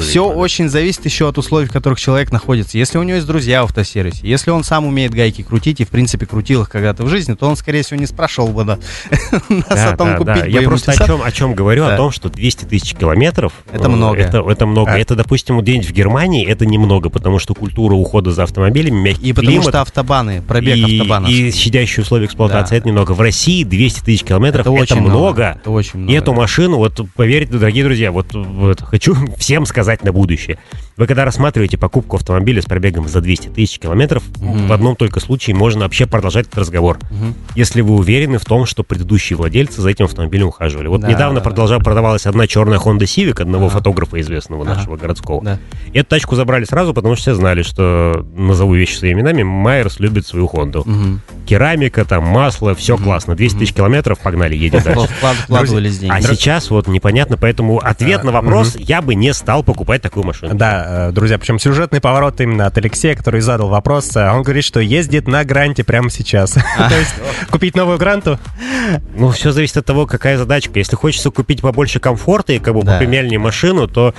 Speaker 4: Все очень зависит еще от условий, в которых человек находится. Если у него есть друзья в автосервисе, если он сам умеет гайки крутить и, в принципе, крутил их когда-то в жизни, то он, скорее всего, не спрашивал бы на- нас о том, купить
Speaker 3: да.
Speaker 4: бы
Speaker 3: Я просто о чем, о чем говорю, о том, что 200 тысяч километров...
Speaker 4: Это
Speaker 3: э,
Speaker 4: много.
Speaker 3: Это, много.
Speaker 2: А.
Speaker 3: Это, допустим, где-нибудь в Германии это немного, потому что культура ухода за автомобилями, мягкий
Speaker 4: И потому
Speaker 3: климат,
Speaker 4: что автобаны, пробег
Speaker 3: и,
Speaker 4: автобанов.
Speaker 3: и щадящие условия эксплуатации,
Speaker 4: Да.
Speaker 3: это немного. В России 200 тысяч километров, это,
Speaker 4: очень
Speaker 3: много.
Speaker 4: Это очень
Speaker 3: И
Speaker 4: много.
Speaker 3: эту машину, вот поверьте, дорогие друзья, вот, вот хочу всем сказать на будущее. Вы когда рассматриваете покупку автомобиля с пробегом за 200 тысяч километров,
Speaker 4: Мгм.
Speaker 3: в одном только случае можно вообще продолжать этот разговор.
Speaker 4: Мгм.
Speaker 3: Если вы уверены в том, что предыдущие владельцы за этим автомобилем ухаживали. Вот
Speaker 4: Да,
Speaker 3: недавно
Speaker 4: да, да.
Speaker 3: продолжала, продавалась одна черная Honda Civic одного
Speaker 4: Ага.
Speaker 3: фотографа известного
Speaker 4: Ага.
Speaker 3: нашего городского.
Speaker 4: Да.
Speaker 3: И эту тачку забрали сразу, потому что все знали, что, назову вещи своими именами, Майерс любит свою Хонду.
Speaker 4: Мгм.
Speaker 3: Керамика, там, масло, все
Speaker 4: Мгм.
Speaker 3: классно. 200 тысяч
Speaker 4: Мгм.
Speaker 3: километров, погнали, едем дальше.
Speaker 4: Вклад- Вкладывались деньги.
Speaker 3: А сейчас вот непонятно, поэтому ответ на вопрос, я бы не стал покупать такую машину.
Speaker 2: Да, э, друзья, причем сюжетный поворот именно от Алексея, который задал вопрос. э, Он говорит, что ездит на гранте прямо сейчас. То есть купить новую гранту?
Speaker 3: Ну, все зависит от того, какая задачка. Если хочется купить побольше комфорта и как бы попремиальнее машину, то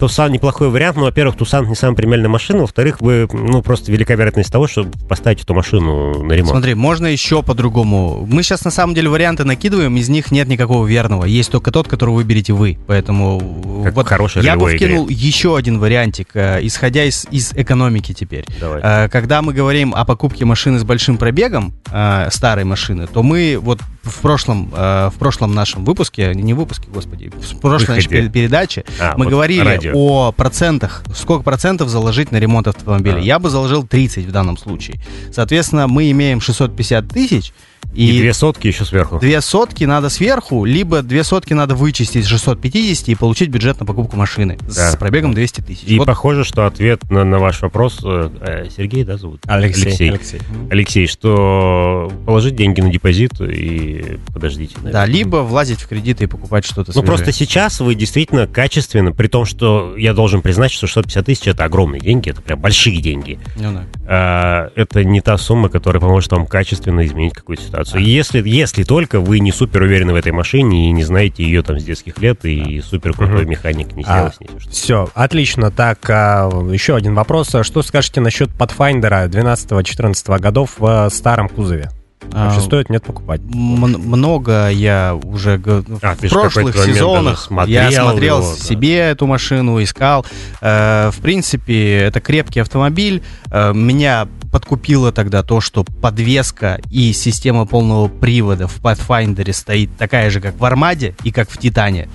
Speaker 3: Тусан неплохой вариант, но, во-первых, Тусан не самая премиальная машина, во-вторых, вы, ну, просто велика вероятность того, что поставить эту машину на ремонт.
Speaker 4: Смотри, можно еще по-другому. Мы сейчас на самом деле варианты накидываем, из них нет никакого верного. Есть только тот, который выберете вы. Поэтому
Speaker 3: Как
Speaker 4: вот
Speaker 3: хорошей
Speaker 4: я бы
Speaker 3: ролевой игре.
Speaker 4: вкинул еще один вариантик, э, исходя из, из экономики теперь.
Speaker 3: Давай.
Speaker 4: Э, Когда мы говорим о покупке машины с большим пробегом, э, старой машины, то мы вот в прошлом, э, в прошлом нашем выпуске, не выпуске, господи, в прошлой нашей передаче
Speaker 3: А,
Speaker 4: мы
Speaker 3: вот
Speaker 4: говорили
Speaker 3: радио.
Speaker 4: о процентах, сколько процентов заложить на ремонт автомобиля.
Speaker 3: А.
Speaker 4: Я бы заложил 30 в данном случае. Соответственно, мы имеем 650 тысяч,
Speaker 3: И,
Speaker 4: и,
Speaker 3: две сотки еще сверху.
Speaker 4: две сотки надо сверху, либо две сотки надо вычесть из 650 и получить бюджет на покупку машины
Speaker 3: Да.
Speaker 4: с пробегом 200 тысяч.
Speaker 3: И
Speaker 4: Вот
Speaker 3: похоже, что ответ на, на ваш вопрос... э, э, Сергей, да, зовут?
Speaker 2: Алексей.
Speaker 3: Алексей. Алексей, что положить деньги на депозит и подождите.
Speaker 4: Да,
Speaker 3: наверное.
Speaker 4: либо влазить в кредиты и покупать что-то
Speaker 3: Ну,
Speaker 4: свежее.
Speaker 3: просто сейчас вы действительно качественно, при том, что я должен признать, что 650 тысяч это огромные деньги, это прям большие деньги.
Speaker 4: Ну да.
Speaker 3: А, это не та сумма, которая поможет вам качественно изменить какую-то ситуацию. Если, если только вы не супер уверены в этой машине и не знаете ее там с детских лет, и супер крутой
Speaker 2: Мгм.
Speaker 3: механик не
Speaker 2: А,
Speaker 3: сделал с ней что-то.
Speaker 2: Все, отлично. Так, а, еще один вопрос. А Что скажете насчет Pathfinder 12-14 годов в старом кузове? Вообще
Speaker 4: А,
Speaker 2: стоит, нет, покупать?
Speaker 4: Много я уже
Speaker 3: А,
Speaker 4: в прошлых сезонах
Speaker 3: смотрел
Speaker 4: я смотрел
Speaker 3: его, да.
Speaker 4: себе эту машину, искал. Э, в принципе, это крепкий автомобиль. Э, меня подкупило тогда то, что подвеска и система полного привода в Pathfinder стоит такая же, как в Армаде и как в Титане.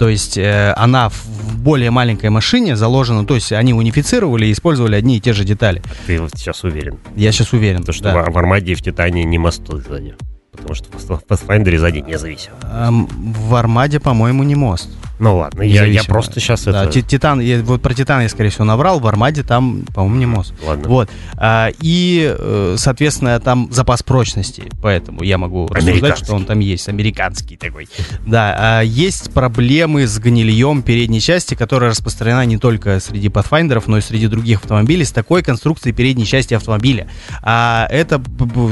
Speaker 4: То есть э, она в более маленькой машине заложена, то есть они унифицировали и использовали одни и те же детали.
Speaker 3: Ты вот сейчас уверен.
Speaker 4: Я сейчас уверен.
Speaker 3: То, что
Speaker 4: да.
Speaker 3: в, Армаде и в Титане не мосты сзади. Потому что в Pathfinder сзади независимо.
Speaker 4: Эм, в Армаде, по-моему, не мост.
Speaker 3: Ну ладно, я, я просто сейчас
Speaker 4: Да,
Speaker 3: это...
Speaker 4: Ти- Титан, я, вот про Титан я, скорее всего, наврал, в Армаде там, по-моему, не мост.
Speaker 3: Ладно.
Speaker 4: Вот. А, и, э, соответственно, там запас прочности, поэтому я могу рассуждать, что он там есть, американский такой. Да, а, есть проблемы с гнильем передней части, которая распространена не только среди Pathfinder, но и среди других автомобилей с такой конструкцией передней части автомобиля. А это,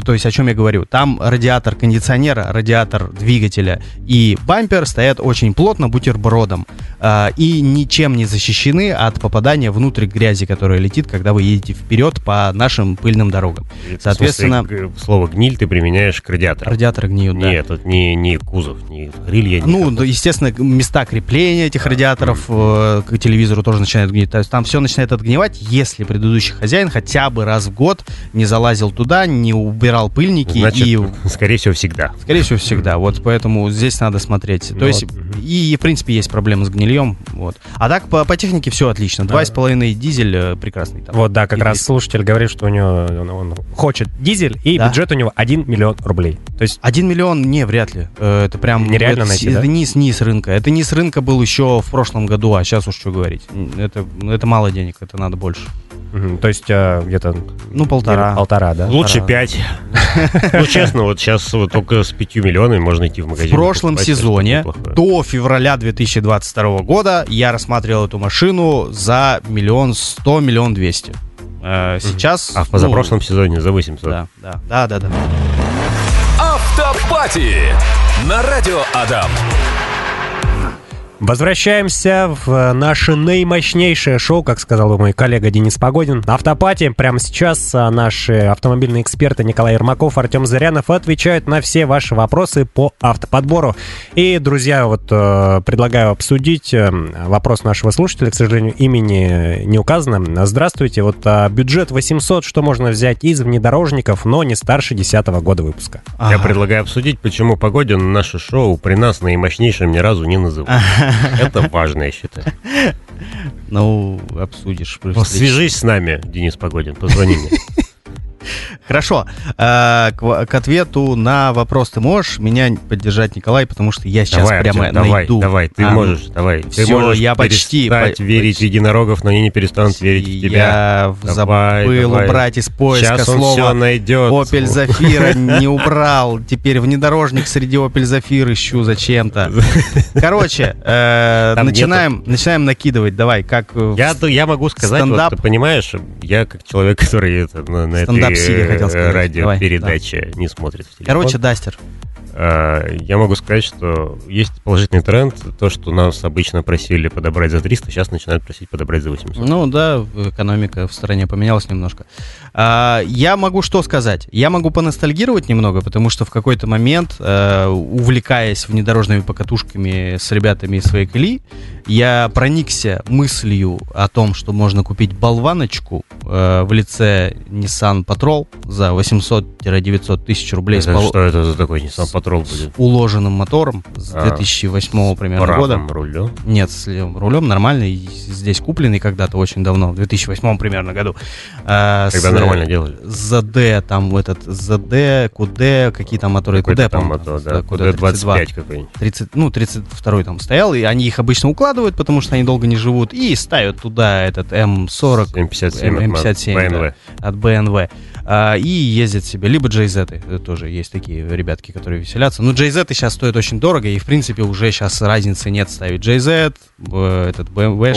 Speaker 4: то есть о чем я говорю, там радиатор кондиционера, радиатор двигателя и бампер стоят очень плотно бутербродом а, и ничем не защищены от попадания внутрь грязи, которая летит, когда вы едете вперед по нашим пыльным дорогам. Соответственно-
Speaker 3: смысле, слово гниль ты применяешь к радиатору.
Speaker 4: Радиаторы гниют, да.
Speaker 3: Нет, это не, не кузов, не крылья. не
Speaker 4: Ну, да, естественно, места крепления этих радиаторов э, к телевизору тоже начинают гнить. То есть там все начинает отгнивать, если предыдущий хозяин хотя бы раз в год не залазил туда, не убирал пыльники
Speaker 3: Значит,
Speaker 4: и
Speaker 3: скорее всего, всегда.
Speaker 4: Скорее всего, всегда. Вот поэтому здесь надо смотреть.
Speaker 2: Ну
Speaker 4: То есть,
Speaker 2: вот,
Speaker 4: и, в принципе, есть проблемы с гнильем. Вот. А так, по, по технике все отлично. Два с половиной дизель э, прекрасный. Там.
Speaker 2: Вот, да, как
Speaker 4: И
Speaker 2: раз
Speaker 4: здесь
Speaker 2: слушатель говорит, что у него он, он хочет дизель, и
Speaker 4: Да.
Speaker 2: бюджет у него 1 миллион рублей. То есть
Speaker 4: Один миллион, не, вряд ли. Э, Это прям...
Speaker 2: Нереально
Speaker 4: это,
Speaker 2: найти,
Speaker 4: с-
Speaker 2: да?
Speaker 4: Это низ, низ рынка. Это низ рынка был еще в прошлом году, а сейчас уж что говорить. Это, это мало денег, это надо больше.
Speaker 2: мгм, то есть э, где-то
Speaker 4: Ну, полтора.
Speaker 2: полтора, да?
Speaker 3: Лучше
Speaker 4: Полтора.
Speaker 3: 5. Ну, честно, вот сейчас вот только с 5 миллионами можно идти в
Speaker 4: В
Speaker 3: магазин. и
Speaker 4: прошлом сезоне до февраля 2022 года я рассматривал эту машину за миллион сто, миллион двести. Э, Сейчас...
Speaker 3: А в
Speaker 4: ну,
Speaker 3: позапрошлом сезоне за 800.
Speaker 4: Да, да, да, да, да.
Speaker 1: Автопати на радио Адам.
Speaker 2: Возвращаемся в наше наимощнейшее шоу, как сказал бы мой коллега Денис Погодин. Автопати. Прямо сейчас а, наши автомобильные эксперты Николай Ермаков, Артем Зарянов отвечают на все ваши вопросы по автоподбору. И, друзья, вот э, предлагаю обсудить э, вопрос нашего слушателя. К сожалению, имени не указано. Здравствуйте. Вот а, бюджет 800, что можно взять из внедорожников, но не старше 10 года выпуска?
Speaker 3: Я
Speaker 4: Ага.
Speaker 3: предлагаю обсудить, почему Погодин наше шоу при нас наимощнейшим ни разу не называл. Это важно, я считаю.
Speaker 4: Ну, обсудишь. встрече.
Speaker 3: Свяжись с нами, Денис Погодин, позвони мне.
Speaker 4: Хорошо. Э, К, к ответу на вопрос ты можешь меня поддержать, Николай, потому что я сейчас
Speaker 3: Давай,
Speaker 4: прямо
Speaker 3: Артем, давай,
Speaker 4: найду.
Speaker 3: давай, ты
Speaker 4: А,
Speaker 3: можешь, давай. Ты можешь
Speaker 4: я почти, по-
Speaker 3: верить в единорогов, но они не перестанут верить в тебя.
Speaker 4: Я
Speaker 3: Давай,
Speaker 4: забыл
Speaker 3: давай.
Speaker 4: убрать из поиска
Speaker 3: Сейчас он все
Speaker 4: слово
Speaker 3: найдет.
Speaker 4: Opel Zafira не убрал. Теперь внедорожник среди Opel Zafira ищу зачем-то. Короче, э, начинаем, начинаем накидывать. Давай, как...
Speaker 3: Я, могу сказать, ты понимаешь, я как человек, который на, на Этой
Speaker 4: сидя, хотел сказать.
Speaker 3: радиопередаче не смотрит в телефон.
Speaker 4: Короче, Дастер.
Speaker 3: Э, я могу сказать, что есть положительный тренд, то, что нас обычно просили подобрать за 300, сейчас начинают просить подобрать за 800.
Speaker 4: Ну да, экономика в стране поменялась немножко. А, я могу что сказать? Я могу поностальгировать немного, потому что в какой-то момент, э, увлекаясь внедорожными покатушками с ребятами из своей колеи, я проникся мыслью о том, что можно купить болваночку э, в лице Nissan Patrol за 800-900 тысяч рублей с
Speaker 3: Это
Speaker 4: пол-
Speaker 3: что это за такой Nissan Patrol будет?
Speaker 4: уложенным мотором с
Speaker 3: А.
Speaker 4: 2008 примерно года.
Speaker 3: Парадным рулем.
Speaker 4: Нет, с левым рулем нормальный, здесь купленный когда-то очень давно, в 2008 примерно году. А,
Speaker 3: Когда
Speaker 4: с,
Speaker 3: нормально делали.
Speaker 4: ЗД, там этот ЗД, КУД, какие там моторы, КУД,
Speaker 3: там мотор, да,
Speaker 4: КУД
Speaker 3: куда
Speaker 4: 32.
Speaker 3: 25 какой-нибудь.
Speaker 4: 30, ну, 32 там стоял, и они их обычно укладывают, потому что они долго не живут, и ставят туда этот М40
Speaker 3: М57 от
Speaker 4: М57
Speaker 3: BMW.
Speaker 4: да, от BMW. А, и ездят себе. Либо JZ, э, тоже есть такие ребятки, которые веселятся. Ну, JZ сейчас стоит очень дорого, и, в принципе, уже сейчас разницы нет ставить JZ, э, этот BMW,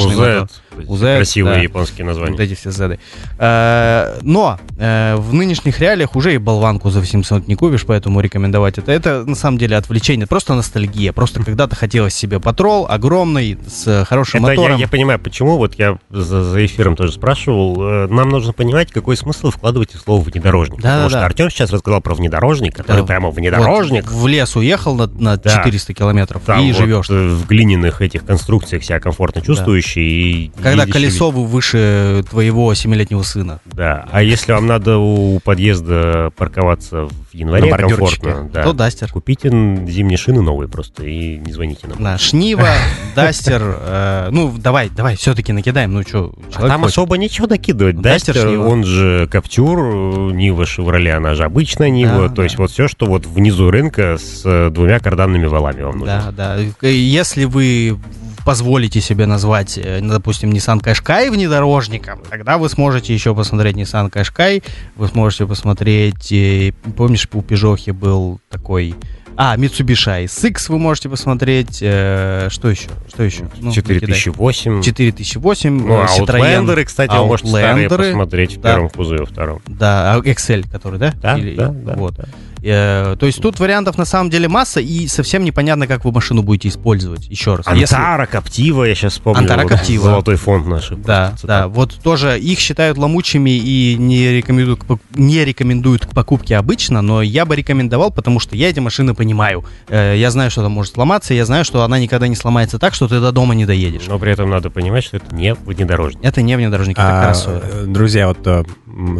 Speaker 3: UZ, красивые
Speaker 4: да.
Speaker 3: японские названия.
Speaker 4: Вот эти все Z. Э, Но э, в нынешних реалиях уже и болванку за 800 не купишь, поэтому рекомендовать это. Это на самом деле отвлечение, просто ностальгия. Просто когда-то хотелось себе патрол огромный, с хорошим
Speaker 3: Это я,
Speaker 4: мотором.
Speaker 3: я понимаю, почему. Вот я за, за эфиром тоже спрашивал. Э, Нам нужно понимать, какой смысл вкладывать в слово внедорожник.
Speaker 4: Да,
Speaker 3: Потому
Speaker 4: да,
Speaker 3: что
Speaker 4: да.
Speaker 3: Артем сейчас рассказал про внедорожник, который
Speaker 4: Да,
Speaker 3: прямо
Speaker 4: вот
Speaker 3: внедорожник.
Speaker 4: в лес уехал на, на
Speaker 3: Да.
Speaker 4: 400 километров
Speaker 3: Там
Speaker 4: и
Speaker 3: вот,
Speaker 4: живешь.
Speaker 3: э, в глиняных этих конструкциях себя комфортно чувствующий. И
Speaker 4: Когда
Speaker 3: ездящий-
Speaker 4: колесо выше твоего семилетнего сына.
Speaker 3: Да. А если вам надо у подъезда парковаться в январе
Speaker 2: На
Speaker 3: комфортно, да,
Speaker 4: То Дастер.
Speaker 3: купите зимние шины новые просто и не звоните нам.
Speaker 4: Да, Шнива, Дастер. э, ну, давай, давай, все-таки накидаем. Ну, что,
Speaker 3: А там особо ничего накидывать.
Speaker 4: Дастер,
Speaker 3: Дастер, он же Каптюр, Нива Шевроле, она же обычная Нива. То есть вот все, что вот внизу рынка с э, двумя карданными валами вам нужно.
Speaker 4: Да, да. Э, Если вы позволите себе назвать, э, допустим, Nissan Qashqai внедорожником, тогда вы сможете еще посмотреть Nissan Qashqai, вы сможете посмотреть, э, помнишь, у Пежохи был такой... А, Mitsubishi SX вы можете посмотреть. э, что еще? Что еще? Ну,
Speaker 3: 4008.
Speaker 4: накидай. 4008.
Speaker 3: Ну,
Speaker 4: э,
Speaker 3: а
Speaker 4: Citroёn.
Speaker 3: Outlander, кстати, вы можете старые
Speaker 4: Outlander,
Speaker 3: посмотреть в
Speaker 4: да.
Speaker 3: первом кузове, во втором.
Speaker 4: Да, а Excel, который, да?
Speaker 3: Да,
Speaker 4: Или-
Speaker 3: да, да,
Speaker 4: Вот.
Speaker 3: да.
Speaker 4: Э, то есть тут вариантов на самом деле масса, и совсем непонятно, как вы машину будете использовать. Еще раз. Если-
Speaker 3: Антара, Коптива, я сейчас вспомнил.
Speaker 4: Антара,
Speaker 3: вот
Speaker 4: Коптива.
Speaker 3: Золотой фонд наш.
Speaker 4: Да,
Speaker 3: просто
Speaker 4: да,
Speaker 3: цитата.
Speaker 4: вот тоже их считают ломучими и не рекомендуют, не рекомендуют к покупке обычно, но я бы рекомендовал, потому что я эти машины понимаю. Э, Я знаю, что она может сломаться, я знаю, что она никогда не сломается так, что ты до дома не доедешь.
Speaker 3: Но при этом надо понимать, что это не внедорожник.
Speaker 4: Это не внедорожник, это
Speaker 2: А,
Speaker 4: кроссовер.
Speaker 2: друзья, вот э,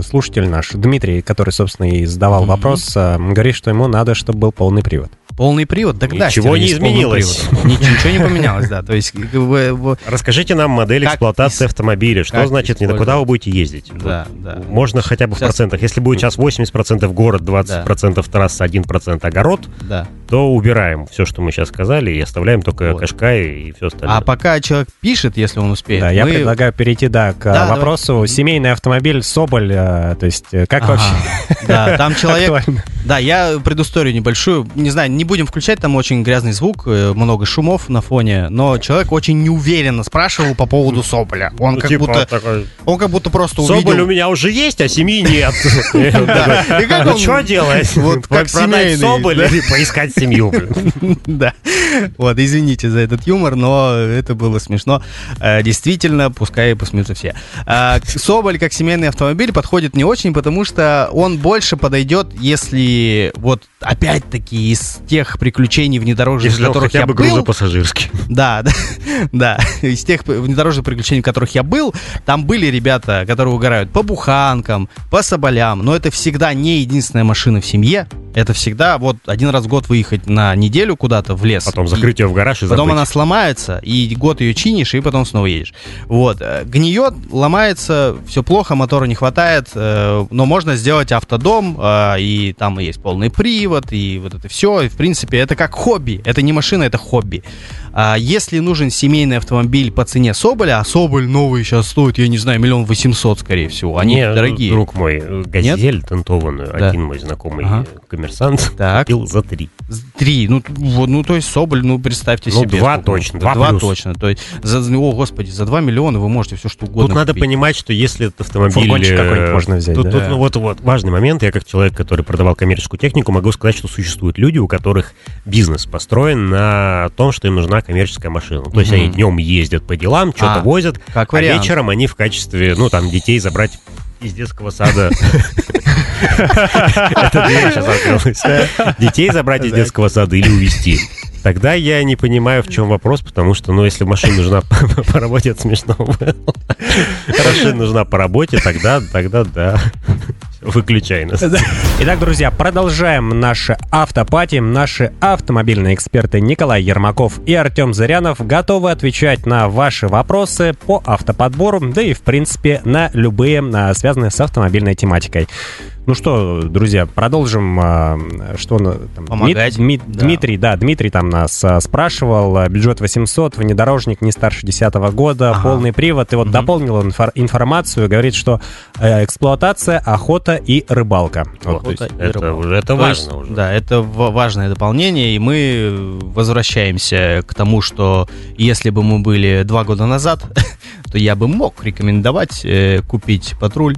Speaker 2: слушатель наш, Дмитрий, который, собственно, и задавал
Speaker 4: Мгм.
Speaker 2: вопрос, э, говорит, что ему надо, чтобы был полный привод.
Speaker 4: Полный привод, тогда
Speaker 3: Ничего не изменилось.
Speaker 4: Ничего не поменялось, да. То есть,
Speaker 3: Расскажите нам модель
Speaker 4: Как
Speaker 3: эксплуатации автомобиля. Что значит, не куда вы будете ездить?
Speaker 4: Да,
Speaker 3: Вот
Speaker 4: да.
Speaker 3: Можно хотя бы в процентах. Если будет сейчас 80% город, 20% трасса, 1% огород,
Speaker 4: да.
Speaker 3: То убираем все, что мы сейчас сказали, и оставляем только
Speaker 4: Вот.
Speaker 3: Кашкай и все остальное.
Speaker 4: А пока человек пишет, если он успеет.
Speaker 2: Да, я
Speaker 4: мы-
Speaker 2: предлагаю перейти, да, к э,
Speaker 4: Да,
Speaker 2: вопросу. Семейный автомобиль Соболь, э, то есть э, как
Speaker 4: Ага.
Speaker 2: вообще
Speaker 4: Да, там человек... Да, я предысторию небольшую. Не знаю, не будем включать, там очень грязный звук, много шумов на фоне, но человек очень неуверенно спрашивал по поводу Соболя. Он
Speaker 3: Ну,
Speaker 4: как
Speaker 3: типа
Speaker 4: будто...
Speaker 3: такой,
Speaker 4: Он как будто просто
Speaker 3: Соболь
Speaker 4: увидел...
Speaker 3: у меня уже есть, а семьи нет. И
Speaker 4: как
Speaker 3: Ну
Speaker 4: он-
Speaker 3: что делать?
Speaker 4: Вот как
Speaker 3: Продать
Speaker 4: семейный,
Speaker 3: Соболь или поискать семью?
Speaker 4: Да. Вот, извините за этот юмор, но это было смешно. Э, Действительно, пускай посмеются все. К- Соболь как семейный автомобиль подходит не очень, потому что он больше подойдет, если вот опять-таки из тех приключений внедорожных,
Speaker 3: Если
Speaker 4: в которых
Speaker 3: хотя
Speaker 4: я
Speaker 3: бы
Speaker 4: был,
Speaker 3: грузопассажирский.
Speaker 4: да, да, да. Из тех внедорожных приключений, в которых я был, там были ребята, которые угорают по буханкам, по соболям, но это всегда не единственная машина в семье. Это всегда вот один раз в год выехать на неделю куда-то в лес.
Speaker 3: Потом закрыть ее в гараж и
Speaker 4: Потом
Speaker 3: забыть.
Speaker 4: она сломается, и год ее чинишь, и потом снова едешь. Вот. э, Гниет, ломается, все плохо, мотора не хватает, э, но можно сделать автодом, э, и там есть полный привод, и вот это все. И, в принципе, это как хобби. Это не машина, это хобби. А если нужен семейный автомобиль по цене Соболя, а Соболь новый сейчас стоит, я не знаю, миллион восемьсот, скорее всего. Они
Speaker 3: Не,
Speaker 4: дорогие.
Speaker 3: друг мой, э, газель тентованную,
Speaker 4: Да.
Speaker 3: один мой знакомый
Speaker 4: Ага.
Speaker 3: коммерсант
Speaker 4: Так.
Speaker 3: купил за три.
Speaker 4: Три. Ну, вот, ну, то есть Соболь, ну, представьте
Speaker 3: Ну,
Speaker 4: себе.
Speaker 3: два
Speaker 4: сколько
Speaker 3: точно, два
Speaker 4: Два
Speaker 3: плюс.
Speaker 4: точно. То есть, за, о, господи, за 2 миллиона вы можете все что угодно
Speaker 3: Тут надо
Speaker 4: купить.
Speaker 3: понимать, что если этот автомобиль...
Speaker 2: Фургончик
Speaker 3: э,
Speaker 2: какой-нибудь можно взять,
Speaker 3: Тут,
Speaker 2: да?
Speaker 3: тут, ну, вот, вот важный момент. Я как человек, который продавал коммерческую технику, могу сказать, что существуют люди, у которых бизнес построен на том, что им нужна коммерческая машина. То есть
Speaker 4: Мгм.
Speaker 3: они днем ездят по делам, что-то
Speaker 4: А,
Speaker 3: возят,
Speaker 4: как
Speaker 3: а вечером они в качестве, ну, там, детей забрать из детского сада. Это дверь сейчас открылась. Детей забрать из детского сада или увезти. Тогда я не понимаю, в чем вопрос, потому что, ну, если машина нужна по, по работе, это смешно было. Машина нужна по работе, тогда, тогда да. Выключай нас.
Speaker 2: Итак, друзья, продолжаем наши автопати. Наши автомобильные эксперты Николай Ермаков и Артем Зырянов готовы отвечать на ваши вопросы по автоподбору, да и, в принципе, на любые, а, связанные с автомобильной тематикой. Ну что, друзья, продолжим. а, Что там,
Speaker 4: Помогать.
Speaker 2: Дми- Дми-
Speaker 4: Да.
Speaker 2: Дмитрий, да, Дмитрий там нас а, спрашивал. а, Бюджет 800, внедорожник не старше 10 года,
Speaker 4: Ага.
Speaker 2: полный привод. И вот
Speaker 4: Мгм.
Speaker 2: дополнил он инфор- информацию, говорит, что э, эксплуатация, охота и рыбалка. Вот, есть-
Speaker 4: Охота и
Speaker 3: Это
Speaker 4: рыбалка.
Speaker 3: уже это
Speaker 4: То
Speaker 3: важно
Speaker 4: есть,
Speaker 3: уже.
Speaker 4: Да, это ва- важное дополнение, и мы возвращаемся к тому, что если бы мы были два года назад, то я бы мог рекомендовать э, купить патруль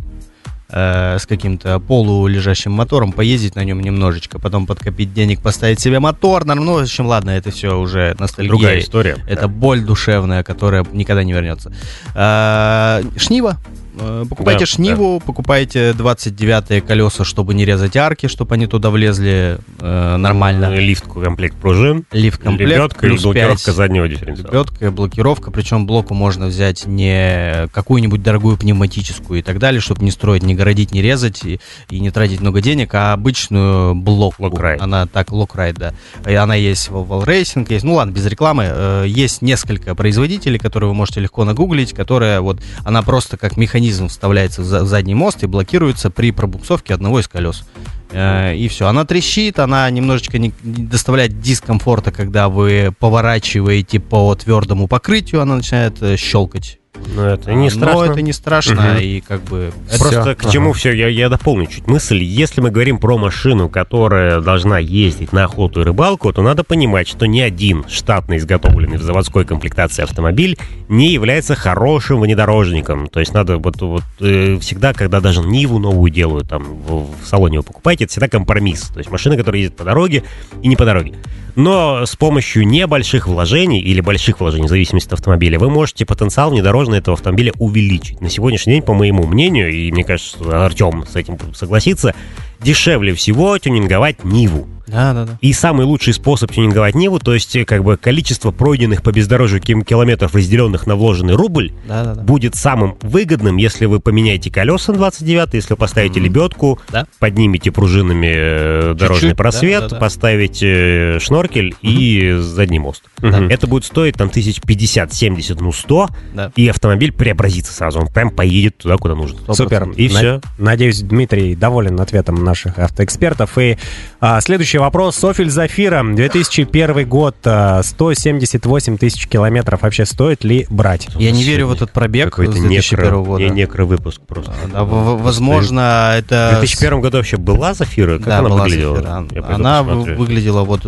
Speaker 4: э, с каким-то полулежащим мотором, поездить на нем немножечко, потом подкопить денег, поставить себе мотор. нар- Ну, в общем, ладно, это все уже ностальгия.
Speaker 3: Другая история.
Speaker 4: Это боль душевная, которая никогда не вернется. А, Шнива. Э, Покупайте
Speaker 3: Да,
Speaker 4: шниву, покупайте 29-е колеса, чтобы не резать арки, чтобы они туда влезли э, нормально.
Speaker 3: Лифт, комплект пружин,
Speaker 4: Лифт-комплект,
Speaker 3: лебедка и блокировка
Speaker 4: 5.
Speaker 3: заднего дифференциала.
Speaker 4: Лебедка, блокировка, причем блоку можно взять не какую-нибудь дорогую пневматическую и так далее, чтобы не строить, не городить, не резать и, и не тратить много денег, а обычную блоку.
Speaker 3: Lock Right.
Speaker 4: Она так, Lock Right, да. И она есть в Val Racing, есть, ну ладно, без рекламы. Э, Есть несколько производителей, которые вы можете легко нагуглить, которая вот, она просто как механизм вставляется в за- в задний мост и блокируется при пробуксовке одного из колес. Э, И все. Она трещит, она немножечко не, не доставляет дискомфорта, когда вы поворачиваете по твердому покрытию, она начинает э, щелкать.
Speaker 3: Но это не
Speaker 4: А,
Speaker 3: страшно.
Speaker 4: Но это не страшно,
Speaker 3: Мгм.
Speaker 4: и как бы...
Speaker 3: Просто
Speaker 2: всё.
Speaker 3: к чему все, я, я дополню чуть мысль. Если мы говорим про машину, которая должна ездить на охоту и рыбалку, то надо понимать, что ни один штатно изготовленный в заводской комплектации автомобиль не является хорошим внедорожником. То есть надо вот, вот э, всегда, когда даже Ниву новую делают, там в, в салоне вы покупаете, это всегда компромисс. То есть машина, которая ездит по дороге и не по дороге. Но с помощью небольших вложений или больших вложений, в зависимости от автомобиля, вы можете потенциал внедорожный этого автомобиля увеличить. На сегодняшний день, по моему мнению, и мне кажется, Артем с этим согласится, дешевле всего тюнинговать Ниву.
Speaker 4: Да, да, да.
Speaker 3: И самый лучший способ тюнинговать Ниву, то есть э, как бы количество пройденных по бездорожью километров, разделенных на вложенный рубль,
Speaker 4: Да, да, да.
Speaker 3: будет самым выгодным, если вы поменяете колеса на 29 если вы поставите
Speaker 4: Мгм.
Speaker 3: лебедку,
Speaker 4: Да.
Speaker 3: поднимете пружинами э, дорожный
Speaker 4: Чуть-чуть,
Speaker 3: просвет,
Speaker 4: да, да, да.
Speaker 3: поставите э, шноркель и задний мост.
Speaker 2: Мгм.
Speaker 3: Это будет стоить там тысяч 50, 70, ну 100,
Speaker 4: Да.
Speaker 3: и автомобиль преобразится сразу, он прям поедет туда, куда нужно.
Speaker 4: Сто
Speaker 2: Супер.
Speaker 4: процентов.
Speaker 3: И
Speaker 2: На-
Speaker 3: всё.
Speaker 2: Надеюсь, Дмитрий доволен ответом наших автоэкспертов. И а, следующий вопрос. Софель Зафира, 2001 год, а, 178 тысяч километров. Вообще стоит ли брать?
Speaker 4: Я не верю в этот пробег с
Speaker 3: Какой-то
Speaker 4: 2001
Speaker 3: некро,
Speaker 4: года.
Speaker 3: не, некровыпуск просто.
Speaker 4: Да, в- в- возможно,
Speaker 3: В
Speaker 4: это...
Speaker 3: 2001 году вообще была Зафира? Как
Speaker 4: да,
Speaker 3: она
Speaker 4: была
Speaker 3: выглядела?
Speaker 4: Зафира. Она
Speaker 3: посмотрю.
Speaker 4: выглядела вот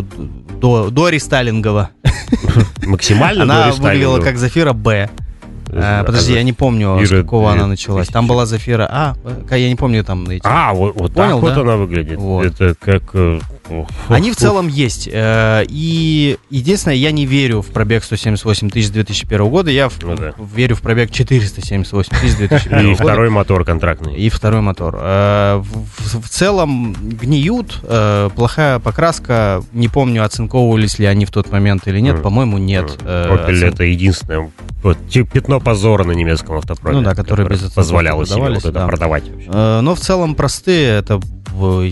Speaker 4: до, до рестайлингового.
Speaker 3: максимально
Speaker 4: Она выглядела как Зафира Б.
Speaker 3: А,
Speaker 4: подожди, я не помню, с
Speaker 3: Ира,
Speaker 4: какого она началась. Там была Зафира А, э, я не помню там эти.
Speaker 3: А, вот, вот
Speaker 4: Понял,
Speaker 3: так вот
Speaker 4: да?
Speaker 3: она выглядит.
Speaker 4: Вот.
Speaker 3: Это как...
Speaker 4: Они в целом есть. И единственное, я не верю в пробег 178 тысяч 2001 года. Я в-
Speaker 3: Ну да.
Speaker 4: верю в пробег 478 тысяч 2001
Speaker 3: И
Speaker 4: года.
Speaker 3: второй мотор контрактный.
Speaker 4: И второй мотор. В, в- в целом гниют, плохая покраска. Не помню, оцинковывались ли они в тот момент или нет. По-моему, нет.
Speaker 3: Opel это единственное вот, пятно позора на немецком автопроме.
Speaker 4: Ну да, который без оценки
Speaker 3: позволяло себе вот это
Speaker 4: да.
Speaker 3: продавать. вообще.
Speaker 4: Э, Но в целом простые. Это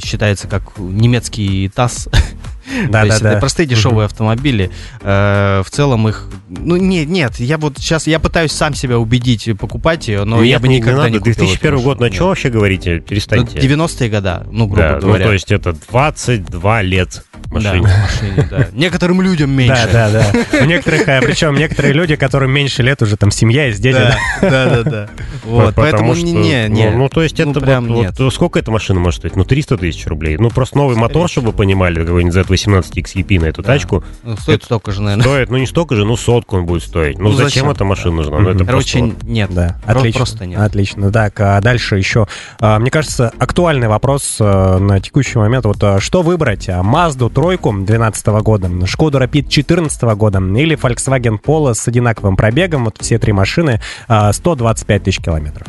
Speaker 4: считается как немецкий ТАСС. То есть это простые дешевые автомобили. Э, В целом их... Ну, нет, нет, я вот сейчас, я пытаюсь сам себя убедить покупать ее, но
Speaker 3: Нет,
Speaker 4: я бы
Speaker 3: не- не
Speaker 4: никогда не
Speaker 3: надо.
Speaker 4: купил.
Speaker 3: 2001
Speaker 4: эту
Speaker 3: год, на что вообще говорите?
Speaker 4: Ну,
Speaker 3: Перестаньте.
Speaker 4: 90-е года, ну, грубо
Speaker 3: Да, ну
Speaker 4: говоря.
Speaker 3: то есть это 22 лет
Speaker 4: Да,
Speaker 3: машине.
Speaker 4: машине, да. Некоторым людям меньше.
Speaker 2: Да, да, да. У некоторых, а, причем некоторые люди, которым меньше лет, уже там семья есть, дети.
Speaker 4: Да, да, да, да. Вот,
Speaker 3: Потому
Speaker 4: поэтому
Speaker 3: что,
Speaker 4: не, не,
Speaker 3: ну,
Speaker 4: не.
Speaker 3: Ну, то есть
Speaker 4: Ну,
Speaker 3: это
Speaker 4: прям
Speaker 3: вот,
Speaker 4: нет.
Speaker 3: вот сколько эта машина может стоить? Ну, 300 тысяч рублей. Ну, просто новый мотор, чтобы вы понимали, какой-нибудь Z18 XEP на эту
Speaker 4: Да.
Speaker 3: тачку
Speaker 4: Ну, Стоит столько же, наверное.
Speaker 3: стоит, ну, не столько же, ну, сотку он будет стоить. Ну,
Speaker 4: Ну,
Speaker 3: зачем,
Speaker 4: зачем?
Speaker 3: эта машина нужна? Ну, это просто
Speaker 4: Короче, нет.
Speaker 2: Да, отлично.
Speaker 4: Просто нет.
Speaker 2: Отлично. Так, а дальше еще. а, Мне кажется, актуальный вопрос а, на текущий момент. Вот что выбрать? А, Мазду тройку 2012 года, Шкоду Rapid 2014 года или Volkswagen Polo с одинаковым пробегом? Вот все три машины а, 125 тысяч километров.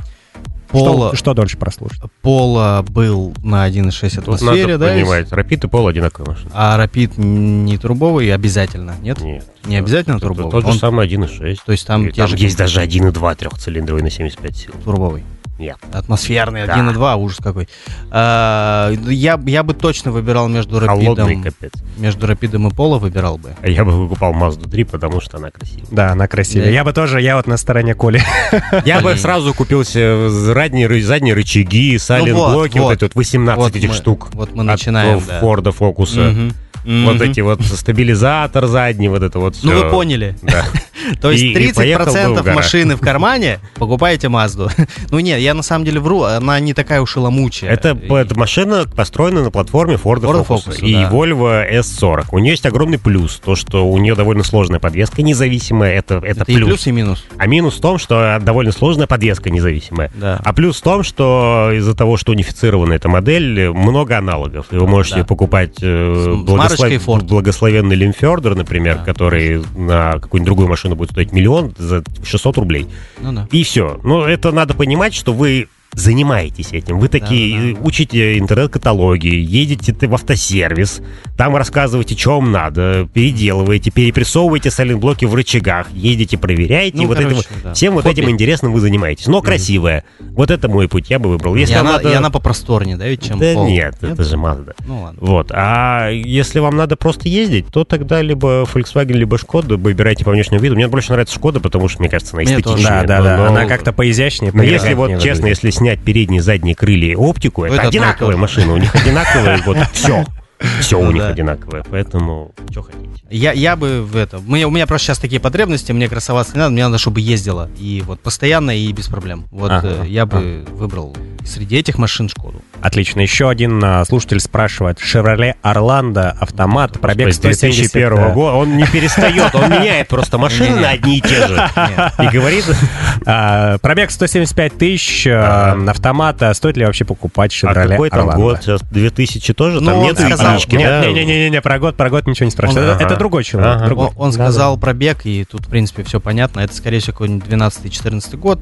Speaker 4: Пола,
Speaker 2: Что, что дольше прослужит?
Speaker 4: Пола был на 1.6
Speaker 3: Тут
Speaker 4: атмосфере,
Speaker 3: надо
Speaker 4: да?
Speaker 3: понимать, Rapid и Polo одинаковые машины.
Speaker 4: А Rapid не турбовый обязательно, нет?
Speaker 3: Нет.
Speaker 4: Не обязательно
Speaker 3: Это
Speaker 4: турбовый?
Speaker 3: Тот же
Speaker 4: Он-
Speaker 3: самый 1.6.
Speaker 4: То есть там те же
Speaker 3: есть даже 1.2 трехцилиндровый на 75 сил.
Speaker 4: турбовый.
Speaker 3: Нет.
Speaker 4: Атмосферный,
Speaker 3: Да.
Speaker 4: 1.2, ужас какой. А, я, я бы точно выбирал между
Speaker 3: Холодный
Speaker 4: Рапидом,
Speaker 3: капец.
Speaker 4: между Рапидом и Поло выбирал бы.
Speaker 3: А Я бы выкупал Mazda 3, потому что она красивая.
Speaker 2: Да, она красивая.
Speaker 4: Да.
Speaker 2: Я бы тоже, я вот на стороне Коли.
Speaker 3: Я бы сразу купил себе задние, ры- задние рычаги, сайлент-блоки,
Speaker 4: вот,
Speaker 3: вот,
Speaker 4: вот.
Speaker 3: эти вот 18
Speaker 4: Вот
Speaker 3: этих
Speaker 4: мы-
Speaker 3: штук.
Speaker 4: вот мы
Speaker 3: от
Speaker 4: начинаем,
Speaker 3: э,
Speaker 4: да.
Speaker 3: Форда Фокуса.
Speaker 4: Мгм.
Speaker 3: Вот
Speaker 4: Мгм.
Speaker 3: эти вот стабилизатор задний, вот это вот
Speaker 4: Ну
Speaker 3: всё.
Speaker 4: вы поняли.
Speaker 3: Да.
Speaker 4: То есть
Speaker 3: И- и поехал бы в
Speaker 4: 30%
Speaker 3: гараж.
Speaker 4: машины в кармане, покупаете Мазду. Ну нет, я на самом деле вру, она не такая уж и ломучая.
Speaker 3: Это,
Speaker 4: И-
Speaker 3: эта машина построена на платформе Ford
Speaker 4: Ford
Speaker 3: Focus,
Speaker 4: Focus,
Speaker 3: и
Speaker 4: да.
Speaker 3: Volvo S40. У нее есть огромный плюс, то, что у нее довольно сложная подвеска независимая, это, это,
Speaker 4: Это и
Speaker 3: плюс.
Speaker 4: плюс, и минус.
Speaker 3: А минус в том, что довольно сложная подвеска независимая.
Speaker 4: Да.
Speaker 3: А плюс в том, что из-за того, что унифицирована эта модель, много аналогов. И вы можете
Speaker 4: Да.
Speaker 3: покупать э,
Speaker 4: марочкой Ford.
Speaker 3: благословенный Лимфердер, например,
Speaker 4: Да,
Speaker 3: который на какую-нибудь другую машину будет стоить миллион за 600 рублей.
Speaker 4: Ну да.
Speaker 3: И все. Но это надо понимать, что вы занимаетесь этим. Вы такие,
Speaker 4: Да-да-да.
Speaker 3: э, учите интернет-каталоги, едете ты в автосервис, там рассказываете, что вам надо, переделываете, перепрессовываете сайлент-блоки в рычагах, едете, проверяете,
Speaker 4: Ну,
Speaker 3: вот
Speaker 4: короче,
Speaker 3: этим,
Speaker 4: да.
Speaker 3: всем вот
Speaker 4: Хобби.
Speaker 3: этим интересным вы занимаетесь. Но красивая. Вот это мой путь, я бы выбрал. Если
Speaker 4: и, она,
Speaker 3: надо...
Speaker 4: и она попросторнее, да, ведь, чем
Speaker 3: Да
Speaker 4: Polo?
Speaker 3: нет, это же Mazda.
Speaker 4: Ну ладно.
Speaker 3: Вот. А если вам надо просто ездить, то тогда либо Volkswagen, либо Шкода, выбирайте по внешнему виду. Мне больше нравится Шкода, потому что, мне кажется, она эстетичнее.
Speaker 2: Да, да, да.
Speaker 3: Но-
Speaker 2: Она как-то поизящнее,
Speaker 3: но если вот честно, если снять передние, задние крылья и оптику, это,
Speaker 4: это одно и
Speaker 3: одинаковые
Speaker 4: то же.
Speaker 3: машины. У них одинаковые, вот все. Все
Speaker 4: Ну
Speaker 3: у них
Speaker 4: да.
Speaker 3: одинаковое. Поэтому, что хотите.
Speaker 4: Я, я бы в это... Мне, у меня просто сейчас такие потребности, мне красоваться не надо, мне надо, чтобы ездила. И вот постоянно и без проблем. Вот
Speaker 2: Ага,
Speaker 4: э, я бы выбрал среди этих машин Шкоду.
Speaker 2: Отлично. Еще один а, слушатель спрашивает. Chevrolet Orlando автомат, пробег
Speaker 3: С
Speaker 2: 170
Speaker 3: 2001 года он не перестает, он меняет просто машины на одни и те же. И говорит,
Speaker 2: А, пробег 175 тысяч, а, автомат. А Стоит ли вообще покупать
Speaker 3: а
Speaker 2: Chevrolet
Speaker 3: какой там
Speaker 2: Orlando?
Speaker 3: год? Сейчас 2000 тоже?
Speaker 4: Ну,
Speaker 3: Там
Speaker 4: он
Speaker 3: нет
Speaker 4: сказал-
Speaker 3: единички, да?
Speaker 2: не-не-не, про год, про год ничего не спрашивает. Это, другой человек.
Speaker 4: Он, сказал пробег, и тут, в принципе, все понятно. Это, скорее всего, какой-нибудь 12-14 год.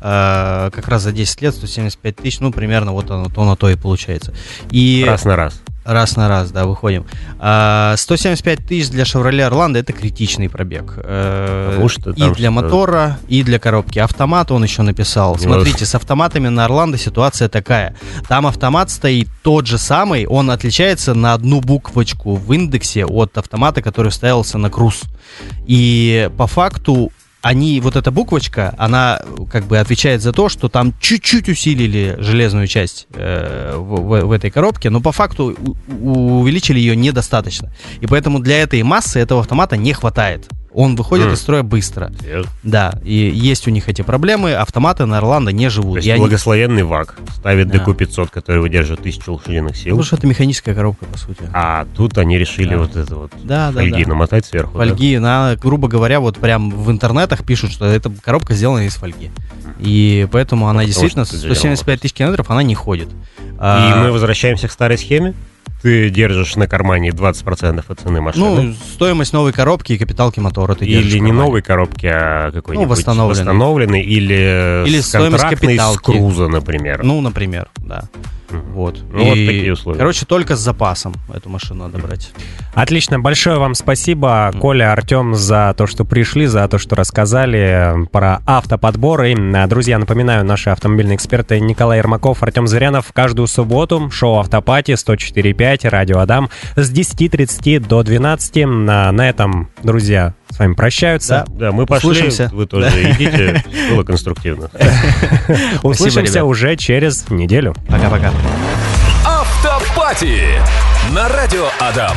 Speaker 4: Э, как раз за 10 лет 175 тысяч, ну, примерно вот оно, то на то и получается. И
Speaker 3: Раз на раз.
Speaker 4: раз на раз, да, выходим. А, 175 тысяч для Chevrolet Orlando это критичный пробег. Э,
Speaker 3: Потому что
Speaker 4: и для
Speaker 3: что-
Speaker 4: мотора, и для коробки. Автомат он еще написал. Смотрите, с автоматами на Орландо ситуация такая. Там автомат стоит тот же самый, он отличается на одну буквочку в индексе от автомата, который ставился на круз. И по факту они, вот эта буквочка, она как бы отвечает за то, что там чуть-чуть усилили железную часть э, в, в- в этой коробке, но по факту у- увеличили ее недостаточно. И поэтому для этой массы этого автомата не хватает. Он выходит
Speaker 3: Мгм.
Speaker 4: из строя быстро.
Speaker 3: Серьезно?
Speaker 4: Да, и есть у них эти проблемы, автоматы на Орландо не
Speaker 3: То
Speaker 4: живут.
Speaker 3: есть
Speaker 4: И они-
Speaker 3: благословенный ВАК ставит
Speaker 4: Да.
Speaker 3: DQ500, который выдерживает 1000 лошадиных сил.
Speaker 4: Потому что это механическая коробка, по сути.
Speaker 3: А тут они решили
Speaker 4: Да.
Speaker 3: вот это вот
Speaker 4: Да, да,
Speaker 3: фольги
Speaker 4: да.
Speaker 3: намотать сверху. да?
Speaker 4: Фольги, на, грубо говоря, вот прям в интернетах пишут, что эта коробка сделана из фольги. И поэтому она
Speaker 3: потому
Speaker 4: действительно
Speaker 3: что ты
Speaker 4: 175 тысяч километров, она не ходит.
Speaker 3: И
Speaker 4: А,
Speaker 3: мы возвращаемся к старой схеме. Ты держишь на кармане 20% от цены машины.
Speaker 4: Ну, стоимость новой коробки и капиталки мотора ты держишь
Speaker 3: или не новой коробки, а какой-нибудь
Speaker 4: Ну, восстановленной.
Speaker 3: восстановленной, или,
Speaker 4: Или
Speaker 3: с контрактной с круза, например.
Speaker 4: Ну, например, да. Вот.
Speaker 3: Ну, вот такие условия.
Speaker 4: Короче, только с запасом эту машину надо брать.
Speaker 2: Отлично, большое вам спасибо, Коля, Артем, за то, что пришли, за то, что рассказали про автоподбор. И, э, друзья, напоминаю, наши автомобильные эксперты Николай Ермаков, Артем Зырянов каждую субботу шоу «Автопати» 104.5, радио Адам с 10.30 до 12. На, на этом, друзья, с вами прощаются.
Speaker 3: Да, мы пошли,
Speaker 4: Услышимся.
Speaker 3: вы тоже идите. Было конструктивно.
Speaker 2: Услышимся уже через неделю.
Speaker 4: Пока-пока.
Speaker 1: Автопати на радио Адам.